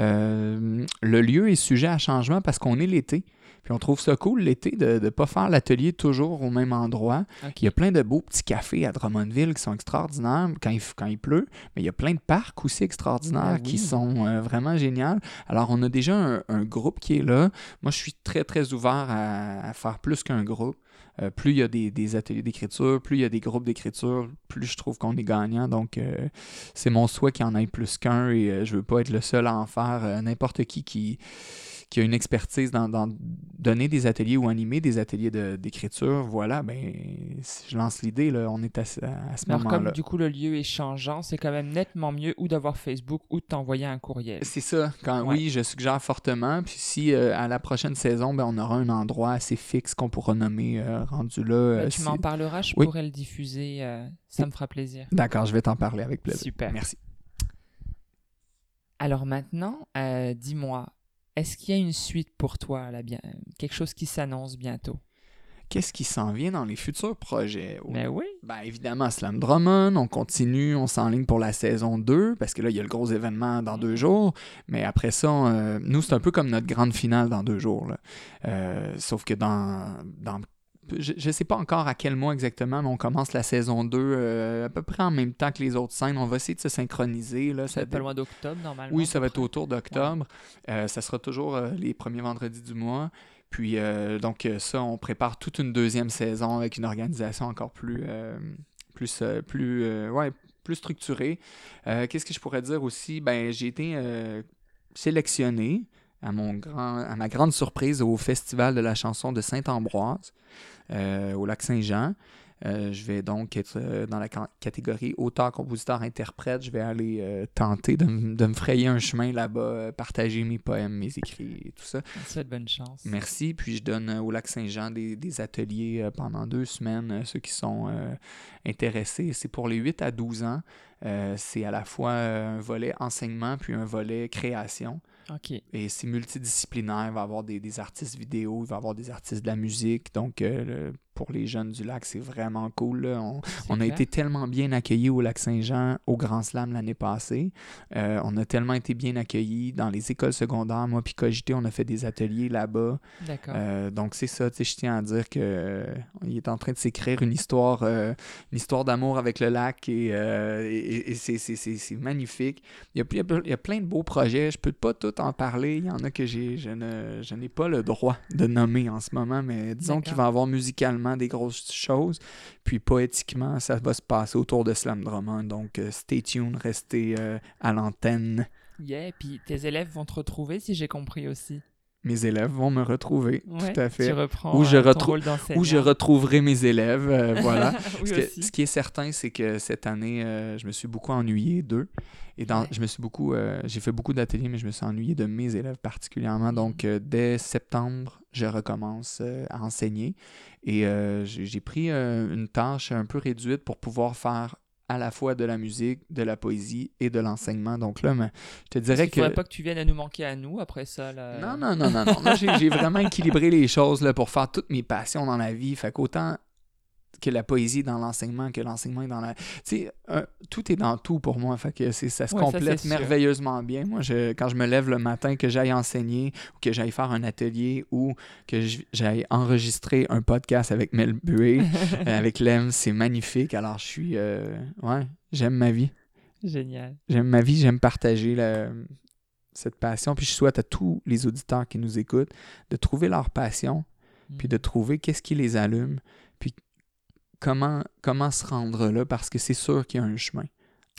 Euh, le lieu est sujet à changement parce qu'on est l'été. Puis on trouve ça cool l'été de ne pas faire l'atelier toujours au même endroit. Il y a plein de beaux petits cafés à Drummondville qui sont extraordinaires quand il, quand il pleut, mais il y a plein de parcs aussi extraordinaires Ah oui. qui sont euh, vraiment géniaux. Alors, on a déjà un, un groupe qui est là. Moi, je suis très, très ouvert à, à faire plus qu'un groupe. Euh, plus il y a des, des ateliers d'écriture, plus il y a des groupes d'écriture, plus je trouve qu'on est gagnant. Donc, euh, c'est mon souhait qu'il y en ait plus qu'un et euh, je veux pas être le seul à en faire. N'importe qui qui qui a une expertise dans, dans donner des ateliers ou animer des ateliers de- d'écriture, voilà, ben, si je lance l'idée, là, on est à, ce- à ce Alors, comme moment-là. du coup le lieu est changeant, c'est quand même nettement mieux ou d'avoir Facebook ou de t'envoyer un courriel. C'est ça. Quand, Ouais. Oui, je suggère fortement. Puis si euh, à la prochaine saison, ben, on aura un endroit assez fixe qu'on pourra nommer euh, rendu là. euh, Ben, tu si- m'en parleras, je Oui. pourrais le diffuser, euh, ça me fera plaisir. D'accord, je vais t'en parler avec plaisir. Super. Merci. Alors maintenant, euh, dis-moi, est-ce qu'il y a une suite pour toi, là, bien, quelque chose qui s'annonce bientôt? Qu'est-ce qui s'en vient dans les futurs projets? Mais oui. Ben évidemment, Slam Drummond, on continue, on s'enligne pour la saison 2, parce que là, il y a le gros événement dans deux jours. Mais après ça, euh, nous, c'est un peu comme notre grande finale dans deux jours. là. Euh, sauf que dans. dans je ne sais pas encore à quel mois exactement, mais on commence la saison 2 euh, à peu près en même temps que les autres scènes. On va essayer de se synchroniser. Là, Ça va pas loin d'octobre, normalement. oui, ça va être autour d'octobre. Euh, ça sera toujours euh, les premiers vendredis du mois. Puis, donc, ça, on prépare toute une deuxième saison avec une organisation encore plus, plus, plus, ouais, plus structurée. Qu'est-ce que je pourrais dire aussi? Ben, j'ai été sélectionné à, mon grand, à ma grande surprise au Festival de la chanson de Saint-Ambroise euh, au lac Saint-Jean. Euh, je vais donc être euh, dans la ca- catégorie auteur, compositeur, interprète. Je vais aller euh, tenter de, de me frayer un chemin là-bas, partager mes poèmes, mes écrits et tout ça. Souhaite bonne chance. Merci. Puis je donne au lac Saint-Jean des, des ateliers pendant deux semaines. Ceux qui sont intéressés, c'est pour les 8 à 12 ans. C'est à la fois un volet enseignement puis un volet création. Et c'est multidisciplinaire. Il va y avoir des, des artistes vidéo, il va y avoir des artistes de la musique. Donc, euh, le- pour les jeunes du lac, c'est vraiment cool. là. On, a été tellement bien accueillis au lac Saint-Jean, au Grand Slam l'année passée. Euh, on a tellement été bien accueillis dans les écoles secondaires. Moi, puis Cogité, on a fait des ateliers là-bas. Euh, donc, c'est ça. Je tiens à dire que euh, est en train de s'écrire une histoire, une histoire d'amour avec le lac et, et- et c'est- magnifique. Il y, a, il y a- il y a plein de beaux projets. Je peux pas tout en parler. Il y en a que je ne, n'ai pas le droit de nommer en ce moment, mais disons qu'il va y avoir musicalement des grosses choses. Puis poétiquement, ça va se passer autour de Slam Drummond. Donc, euh, stay tuned, restez euh, à l'antenne. Yeah, puis tes élèves vont te retrouver si j'ai compris aussi. Mes élèves vont me retrouver, Ouais, tout à fait. Tu reprends Où je euh, ton retrou- rôle d'enseignant. Où je retrouverai mes élèves, euh, (laughs) voilà. Oui, Ce, que- aussi. ce qui est certain, c'est que cette année, euh, je me suis beaucoup ennuyé d'eux. Et dans, Ouais. je me suis beaucoup, euh, j'ai fait beaucoup d'ateliers, mais je me suis ennuyé de mes élèves particulièrement. Donc, dès septembre, je recommence à enseigner. Et j'ai pris une tâche un peu réduite pour pouvoir faire à la fois de la musique, de la poésie et de l'enseignement. Donc là, mais, je te dirais que... faudrait pas que tu viennes à nous manquer à nous après ça. Là. Non, non, non, non, non. J'ai vraiment équilibré les choses là, pour faire toutes mes passions dans la vie. Fait qu'autant que la poésie est dans l'enseignement, que l'enseignement est dans la... Tu sais, tout est dans tout pour moi. Fait que ça se Ouais, ça, complète sûr. merveilleusement bien. Moi, je, quand je me lève le matin, que j'aille enseigner, ou que j'aille faire un atelier, ou que j'aille enregistrer un podcast avec Mel Bué, (laughs) euh, avec Lem, c'est magnifique. Alors, je suis... euh, ouais, j'aime ma vie. Génial. J'aime ma vie, j'aime partager la- cette passion. Puis je souhaite à tous les auditeurs qui nous écoutent de trouver leur passion, puis de trouver qu'est-ce qui les allume, puis comment, comment se rendre là, parce que c'est sûr qu'il y a un chemin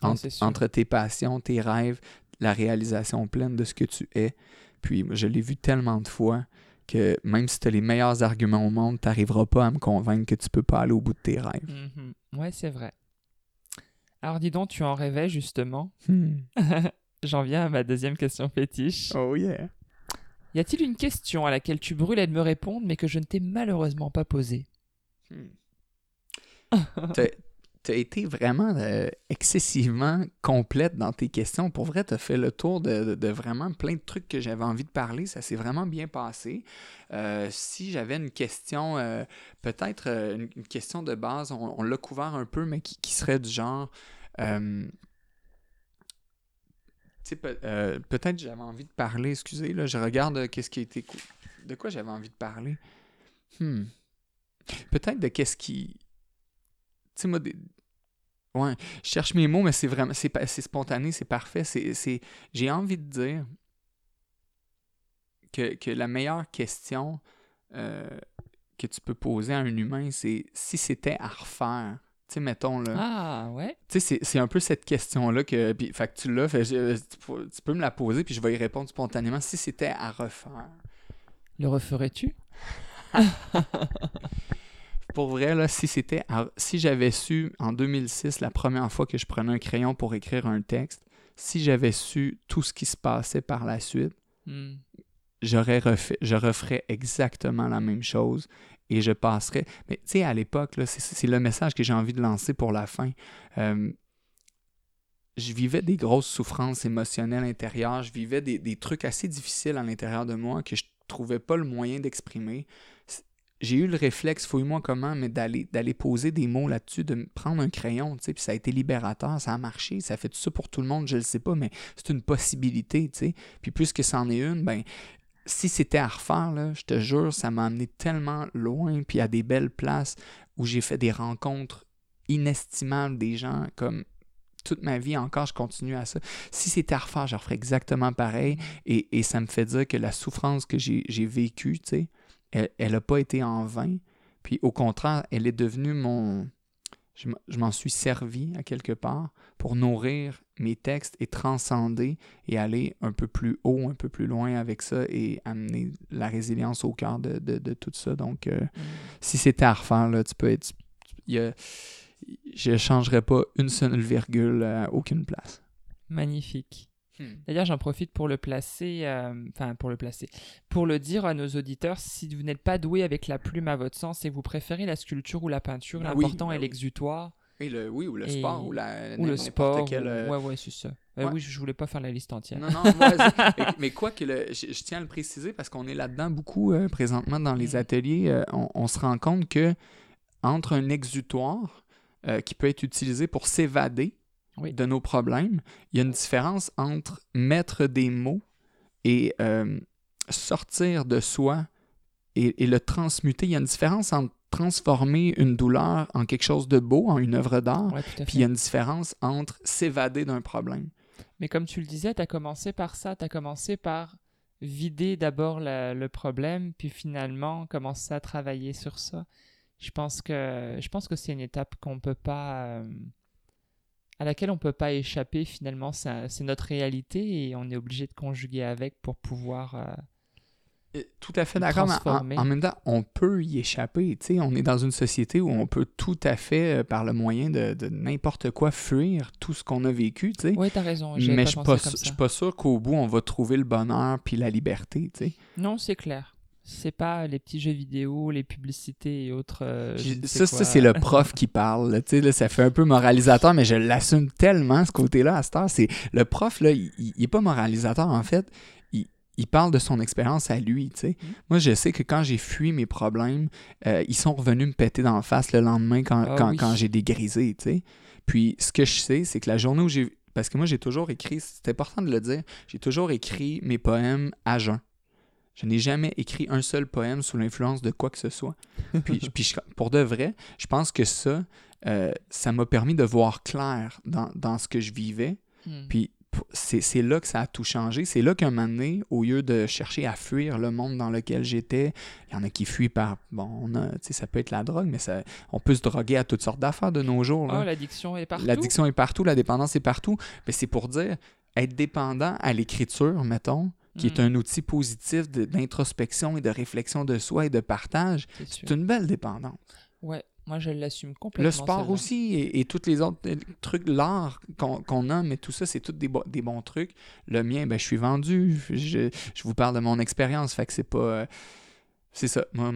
Ah, entre, tes passions, tes rêves, la réalisation pleine de ce que tu es. Puis je l'ai vu tellement de fois que même si tu as les meilleurs arguments au monde, tu n'arriveras pas à me convaincre que tu peux pas aller au bout de tes rêves. Mhm. Ouais, c'est vrai. Alors dis donc, tu en rêvais justement. Hmm. (laughs) J'en viens à ma deuxième question fétiche. Oh yeah. Y a-t-il une question à laquelle tu brûlais de me répondre mais que je ne t'ai malheureusement pas posée? (laughs) T'as as été vraiment euh, excessivement complète dans tes questions. Pour vrai, tu as fait le tour de, vraiment plein de trucs que j'avais envie de parler. Ça s'est vraiment bien passé. Euh, si j'avais une question, euh, peut-être une, question de base, on, l'a couvert un peu, mais qui, serait du genre. tu peut-être j'avais envie de parler, excusez, là, je regarde qu'est-ce qui a été... De quoi j'avais envie de parler? Hmm. Peut-être de qu'est-ce qui... Tu sais, moi, des- ouais, je cherche mes mots, mais c'est vraiment... C'est c'est spontané, c'est parfait. C'est, c'est- J'ai envie de dire que, que la meilleure question euh, que tu peux poser à un humain, c'est si c'était à refaire. Tu sais, mettons, là... Ah ouais Tu sais, c'est- c'est un peu cette question-là que. Puis, fait que tu l'as, fait, je- tu, peux- tu peux me la poser, puis je vais y répondre spontanément. Si c'était à refaire. Le referais-tu? (laughs) Pour vrai, là, si c'était. à- Si j'avais su en 2006, la première fois que je prenais un crayon pour écrire un texte, si j'avais su tout ce qui se passait par la suite, Hmm. j'aurais refait, je referais exactement la même chose et je passerais. Mais tu sais, à l'époque, c'est- c'est le message que j'ai envie de lancer pour la fin. Euh, je vivais des grosses souffrances émotionnelles intérieures, je vivais des, des trucs assez difficiles à l'intérieur de moi que je trouvais pas le moyen d'exprimer. J'ai eu le réflexe, fouille-moi comment, mais d'aller poser des mots là-dessus, de prendre un crayon, tu sais, puis ça a été libérateur, ça a marché, ça fait tout ça pour tout le monde, je le sais pas, mais c'est une possibilité, tu sais. Puis puisque c'en est une, ben si c'était à refaire, là, je te jure, ça m'a amené tellement loin, puis à des belles places où j'ai fait des rencontres inestimables, des gens comme toute ma vie encore, je continue à ça. Si c'était à refaire, je referais exactement pareil, et, et ça me fait dire que la souffrance que j'ai j'ai vécue, tu sais, elle n'a pas été en vain, puis au contraire, elle est devenue mon... Je m'en suis servi à quelque part pour nourrir mes textes et transcender et aller un peu plus haut, un peu plus loin avec ça et amener la résilience au cœur de, de- de tout ça. Donc, euh, Hmm. si c'était à refaire, là, tu peux être. y a- je ne changerais pas une seule virgule à aucune place. Magnifique. D'ailleurs, j'en profite pour le placer, euh, enfin pour le placer, pour le dire à nos auditeurs, si vous n'êtes pas doué avec la plume à votre sens et vous préférez la sculpture ou la peinture, Ben oui, l'important ben est oui. l'exutoire Et le, oui, ou le Et- sport, ou, la, ou le sport. quel, ou- euh, Ouais, ouais, c'est ça. Euh, ouais. Oui, je je voulais pas faire la liste entière. Non, non, moi, (laughs) mais, quoi que le- je, je tiens à le préciser parce qu'on est là-dedans beaucoup euh, présentement dans les Mhm. ateliers. on, on se rend compte que entre un exutoire qui peut être utilisé pour s'évader Oui. de nos problèmes, il y a une différence entre mettre des mots et euh, sortir de soi et, et le transmuter. Il y a une différence entre transformer une douleur en quelque chose de beau, en une œuvre d'art, Ouais, puis il y a une différence entre s'évader d'un problème. Mais comme tu le disais, tu as commencé par ça, tu as commencé par vider d'abord le problème, puis finalement commencer à travailler sur ça. Je pense que je pense que c'est une étape qu'on peut pas euh, à laquelle on peut pas échapper finalement, c'est notre réalité et on est obligé de conjuguer avec pour pouvoir euh, Tout à fait d'accord, mais en, même temps, on peut y échapper. tu sais. On est dans une société où on peut tout à fait, euh, par le moyen de, de n'importe quoi, fuir tout ce qu'on a vécu. tu sais. Ouais, t'as raison. mais pas je ça. suis pas sûr qu'au bout, on va trouver le bonheur puis la liberté. tu sais. Non, c'est clair. C'est pas les petits jeux vidéo, les publicités et autres. euh, ça, c'est le prof qui parle. là, là, ça fait un peu moralisateur, mais je l'assume tellement, ce côté-là, à cette heure. C'est, le prof, là, il, il est pas moralisateur, en fait. Il, il parle de son expérience à lui. Mhm. Moi, je sais que quand j'ai fui mes problèmes, euh, ils sont revenus me péter dans la face le lendemain quand, Ah quand, oui. quand j'ai dégrisé. Puis, ce que je sais, c'est que la journée où j'ai. Parce que moi, j'ai toujours écrit, c'est important de le dire, j'ai toujours écrit mes poèmes à jeun. Je n'ai jamais écrit un seul poème sous l'influence de quoi que ce soit. Puis, (laughs) puis je- pour de vrai, je pense que ça, euh, ça m'a permis de voir clair dans, dans ce que je vivais. Hmm. Puis c'est là que ça a tout changé. C'est là qu'un moment donné, au lieu de chercher à fuir le monde dans lequel j'étais, il y en a qui fuient par. Bon, on a, ça peut être la drogue, mais ça, on peut se droguer à toutes sortes d'affaires de nos jours. Oh, l'addiction est partout. L'addiction est partout, la dépendance est partout. Mais c'est pour dire, être dépendant à l'écriture, mettons, qui est Hmm, un outil positif d'introspection et de réflexion de soi et de partage, c'est une belle dépendance. Ouais, moi je l'assume complètement. Le sport aussi et, et tous les autres euh, trucs, l'art qu'on qu'on a, mais tout ça, c'est tous des, bo- des bons trucs. Le mien, ben, je suis vendu. Je, je vous parle de mon expérience, fait que c'est pas. euh, c'est ça. Moi,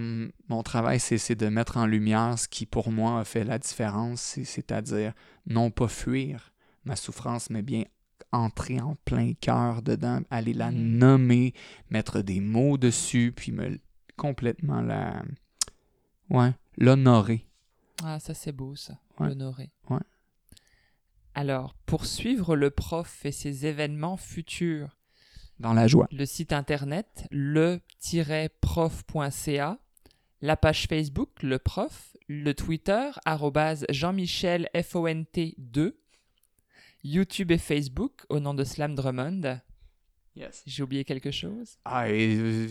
mon travail, c'est de mettre en lumière ce qui, pour moi, a fait la différence, c'est- c'est-à-dire non pas fuir ma souffrance, mais bien entrer en plein cœur dedans, aller la Mhm. nommer, mettre des mots dessus, puis me complètement la. Ouais, l'honorer. Ah, ça c'est beau ça, Ouais. l'honorer. Ouais. Alors, pour suivre le prof et ses événements futurs, Dans la joie. le site internet le-prof.ca, la page Facebook le prof, le Twitter arrobase Jean-Michel FONT2, YouTube et Facebook au nom de Slam Drummond. Yes. J'ai oublié quelque chose? Ah, et euh,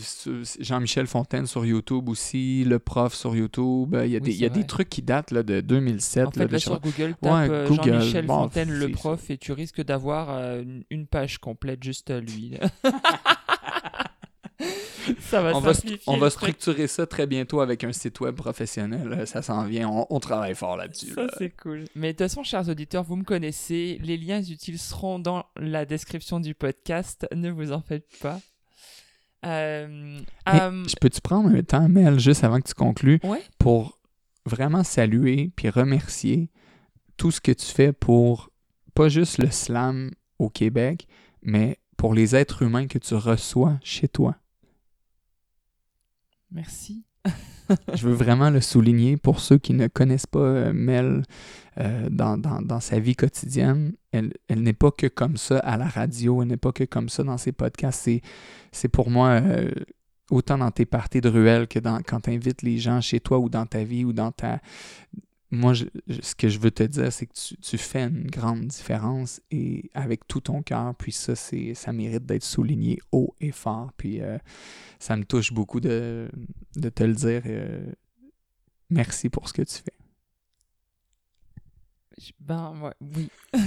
Jean-Michel Fontaine sur YouTube aussi, le prof sur YouTube. Il y a, Oui, des, il y a des trucs qui datent là, de 2007. En là, fait, là je- sur Google, tape Ouais, euh, Jean-Michel bon, Fontaine le prof et tu risques d'avoir euh, une page complète juste à lui. (laughs) (laughs) là. (laughs) ça va on, va, on structurer ça très bientôt avec un site web professionnel. Ça s'en vient. On, on travaille fort là-dessus. Ça, là. c'est cool. Mais de toute façon, chers auditeurs, vous me connaissez. Les liens utiles seront dans la description du podcast. Ne vous en faites pas. Euh, euh, Je peux-tu prendre un temps, Mel, juste avant que tu conclues, Ouais. pour vraiment saluer puis remercier tout ce que tu fais pour pas juste le slam au Québec, mais pour les êtres humains que tu reçois chez toi? Merci. Je veux vraiment le souligner pour ceux qui ne connaissent pas euh, Mel euh, dans, sa vie quotidienne. Elle, n'est pas que comme ça à la radio, elle n'est pas que comme ça dans ses podcasts. C'est, c'est pour moi euh, autant dans tes parties de ruelle que dans, quand tu invites les gens chez toi ou dans ta vie ou dans ta. Moi, je- ce que je veux te dire, c'est que tu, tu fais une grande différence et avec tout ton cœur. Puis ça, c'est, ça mérite d'être souligné haut et fort. Puis euh, ça me touche beaucoup de, de te le dire. euh, merci pour ce que tu fais. Ben, ouais, oui. (laughs)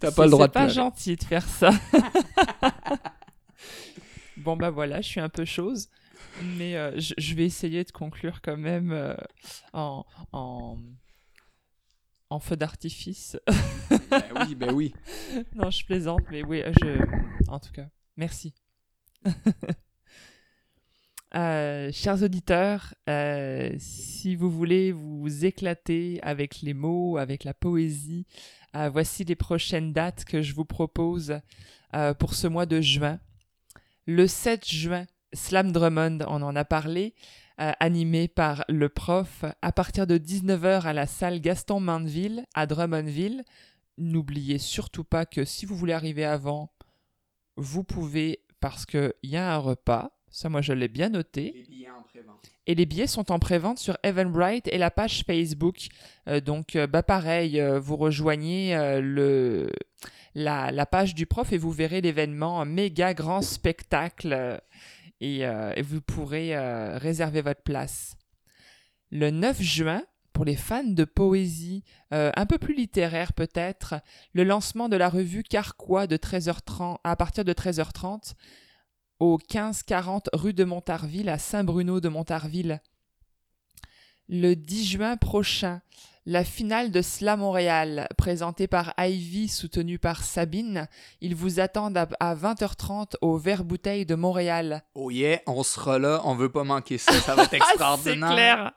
T'as pas le droit de C'est pas pleurer. gentil de faire ça. (laughs) bon, bah voilà, je suis un peu chose. Mais euh, je, je vais essayer de conclure quand même euh, en, en, en feu d'artifice. ben oui, ben oui. (laughs) non, je plaisante, mais oui, je... en tout cas, merci. (laughs) Euh, chers auditeurs, euh, si vous voulez vous éclater avec les mots, avec la poésie, euh, voici les prochaines dates que je vous propose euh, pour ce mois de juin. Le 7 juin, Slam Drummond, on en a parlé, euh, animé par le prof, à partir de 19h à la salle Gaston Mandeville à Drummondville. N'oubliez surtout pas que si vous voulez arriver avant, vous pouvez parce qu'il y a un repas. Ça, moi, je l'ai bien noté. Les billets en prévente. Et les billets sont en prévente sur Eventbrite et la page Facebook. Euh, donc, euh, bah pareil, euh, vous rejoignez euh, le, la, la page du prof et vous verrez l'événement un méga grand spectacle et, euh, et vous pourrez euh, réserver votre place. Le 9 juin, pour les fans de poésie, euh, un peu plus littéraire peut-être, le lancement de la revue Carquois de 13h30 à partir de 13h30 au 1540 rue de Montarville à Saint-Bruno de Montarville. Le 10 juin prochain, la finale de Slam Montréal, présentée par Ivy, soutenue par Sabine. Ils vous attendent à 20h30 au Vert Bouteille de Montréal. Oh yeah, on sera là, on veut pas manquer ça, ça va être (laughs) extraordinaire. C'est clair.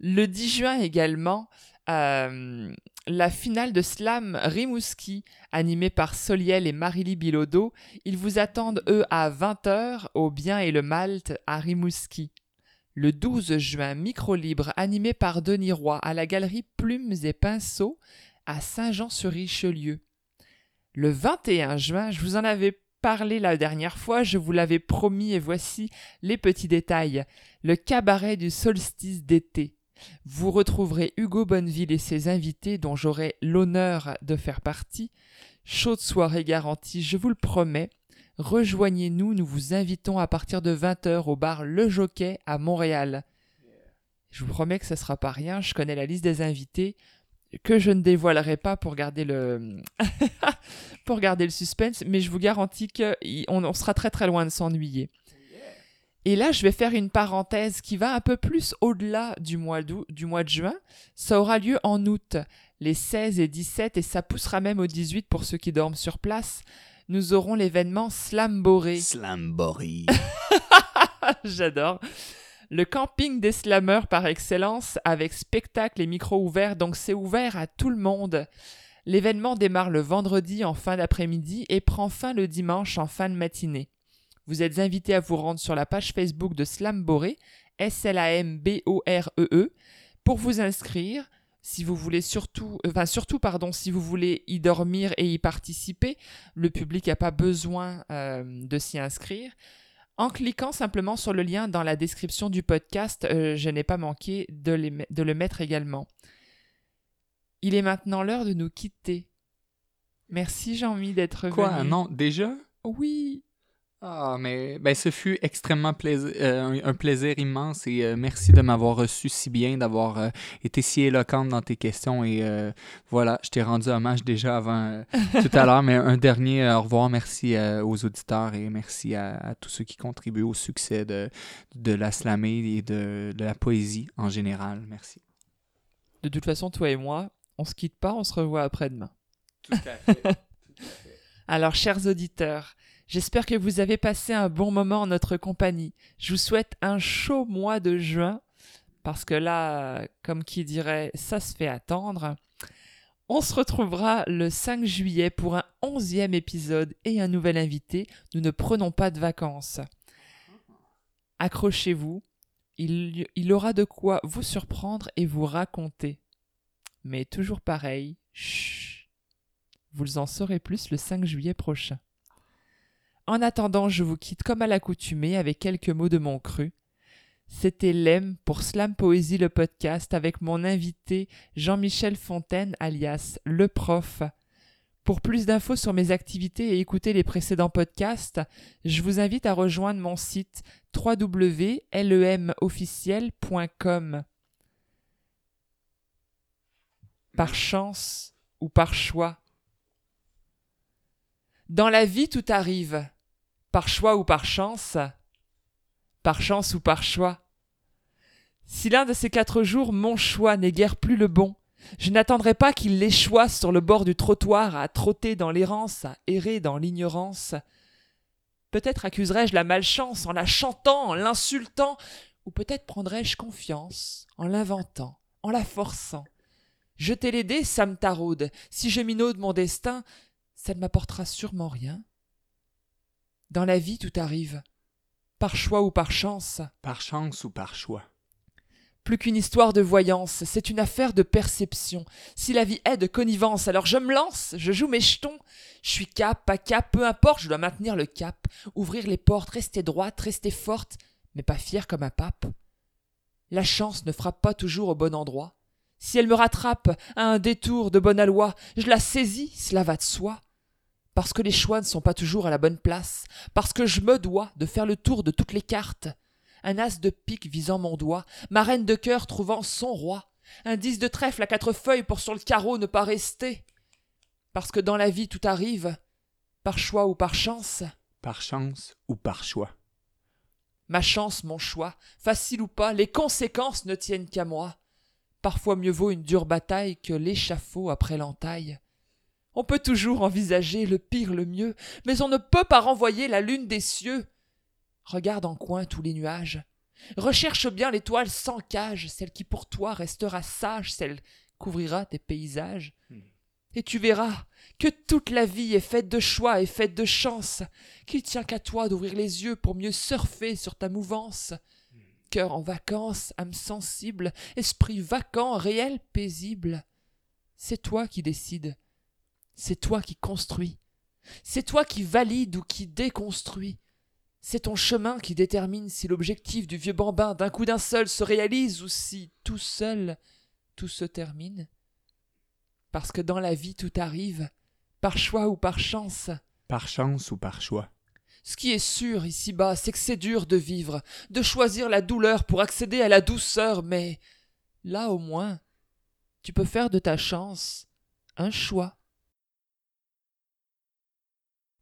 Le 10 juin également, euh, la finale de Slam Rimouski, animée par Soliel et Marily Bilodeau. Ils vous attendent, eux, à 20h au Bien et le Malte à Rimouski. Le 12 juin, Micro Libre, animé par Denis Roy à la galerie Plumes et Pinceaux à Saint-Jean-sur-Richelieu. Le 21 juin, je vous en avais parlé la dernière fois, je vous l'avais promis et voici les petits détails. Le cabaret du solstice d'été. Vous retrouverez Hugo Bonneville et ses invités dont j'aurai l'honneur de faire partie. Chaude soirée garantie, je vous le promets. Rejoignez-nous, nous vous invitons à partir de 20h au bar Le Jockey à Montréal. Je vous promets que ce sera pas rien, je connais la liste des invités que je ne dévoilerai pas pour garder le (laughs) pour garder le suspense, mais je vous garantis qu'on on sera très très loin de s'ennuyer. Et là, je vais faire une parenthèse qui va un peu plus au-delà du mois, du mois de juin. Ça aura lieu en août, les 16 et 17, et ça poussera même au 18 pour ceux qui dorment sur place nous aurons l'événement Slamboré. Slamboré. (laughs) J'adore. Le camping des slammers par excellence avec spectacle et micro ouverts, donc c'est ouvert à tout le monde. L'événement démarre le vendredi en fin d'après-midi et prend fin le dimanche en fin de matinée. Vous êtes invités à vous rendre sur la page Facebook de Slamboré, S-L-A-M-B-O-R-E-E, -E, pour vous inscrire, si vous voulez surtout, enfin surtout pardon, si vous voulez y dormir et y participer, le public n'a pas besoin euh, de s'y inscrire. En cliquant simplement sur le lien dans la description du podcast, euh, je n'ai pas manqué de, de le mettre également. Il est maintenant l'heure de nous quitter. Merci Jean-Mi d'être venu. Quoi Non, déjà? Oui. Ah, mais ben, ce fut extrêmement plaisir, euh, un, plaisir immense et euh, merci de m'avoir reçu si bien, d'avoir euh, été si éloquente dans tes questions et voilà, je t'ai rendu hommage déjà avant tout à l'heure, mais un dernier au revoir, merci aux auditeurs et merci à, tous ceux qui contribuent au succès de, de la slamée et de, de la poésie en général. Merci. De toute façon, toi et moi, on se quitte pas, on se revoit après-demain. Tout à fait. (laughs) Tout à fait. Alors, chers auditeurs, J'espère que vous avez passé un bon moment en notre compagnie. Je vous souhaite un chaud mois de juin, parce que là, comme qui dirait, ça se fait attendre. On se retrouvera le 5 juillet pour un onzième épisode et un nouvel invité. Nous ne prenons pas de vacances. Accrochez-vous, il, aura de quoi vous surprendre et vous raconter. Mais toujours pareil, chut, vous en saurez plus le 5 juillet prochain. En attendant, je vous quitte comme à l'accoutumée avec quelques mots de mon cru. C'était Lem pour Slam Poésie le podcast avec mon invité Jean-Michel Fontaine alias Le Prof. Pour plus d'infos sur mes activités et écouter les précédents podcasts, je vous invite à rejoindre mon site www.lemofficiel.com. Par chance ou par choix. Dans la vie, tout arrive par choix ou par chance, par chance ou par choix. Si l'un de ces quatre jours mon choix n'est guère plus le bon, je n'attendrai pas qu'il l'échoue sur le bord du trottoir à trotter dans l'errance, à errer dans l'ignorance. Peut-être accuserai-je la malchance en la chantant, en l'insultant, ou peut-être prendrai-je confiance en l'inventant, en la forçant. Jeter les dés, ça me taraude. Si je minaude mon destin, ça ne m'apportera sûrement rien. Dans la vie, tout arrive. Par choix ou par chance. Par chance ou par choix. Plus qu'une histoire de voyance, c'est une affaire de perception. Si la vie est de connivence, alors je me lance, je joue mes jetons. Je suis cap, pas cap, peu importe, je dois maintenir le cap, ouvrir les portes, rester droite, rester forte, mais pas fière comme un pape. La chance ne frappe pas toujours au bon endroit. Si elle me rattrape à un détour de bonne aloi, je la saisis, cela va de soi parce que les choix ne sont pas toujours à la bonne place, parce que je me dois de faire le tour de toutes les cartes. Un as de pique visant mon doigt, ma reine de cœur trouvant son roi, un dix de trèfle à quatre feuilles pour sur le carreau ne pas rester. Parce que dans la vie tout arrive, par choix ou par chance. Par chance ou par choix Ma chance, mon choix, facile ou pas, les conséquences ne tiennent qu'à moi. Parfois mieux vaut une dure bataille que l'échafaud après l'entaille. On peut toujours envisager le pire, le mieux, mais on ne peut pas renvoyer la lune des cieux. Regarde en coin tous les nuages. Recherche bien l'étoile sans cage, celle qui pour toi restera sage, celle couvrira tes paysages. Et tu verras que toute la vie est faite de choix et faite de chance, qu'il tient qu'à toi d'ouvrir les yeux pour mieux surfer sur ta mouvance. Cœur en vacances, âme sensible, esprit vacant, réel paisible. C'est toi qui décides, c'est toi qui construis, c'est toi qui valide ou qui déconstruis. C'est ton chemin qui détermine si l'objectif du vieux bambin d'un coup d'un seul se réalise ou si, tout seul, tout se termine. Parce que dans la vie tout arrive, par choix ou par chance. Par chance ou par choix. Ce qui est sûr ici-bas, c'est que c'est dur de vivre, de choisir la douleur pour accéder à la douceur, mais là au moins, tu peux faire de ta chance un choix.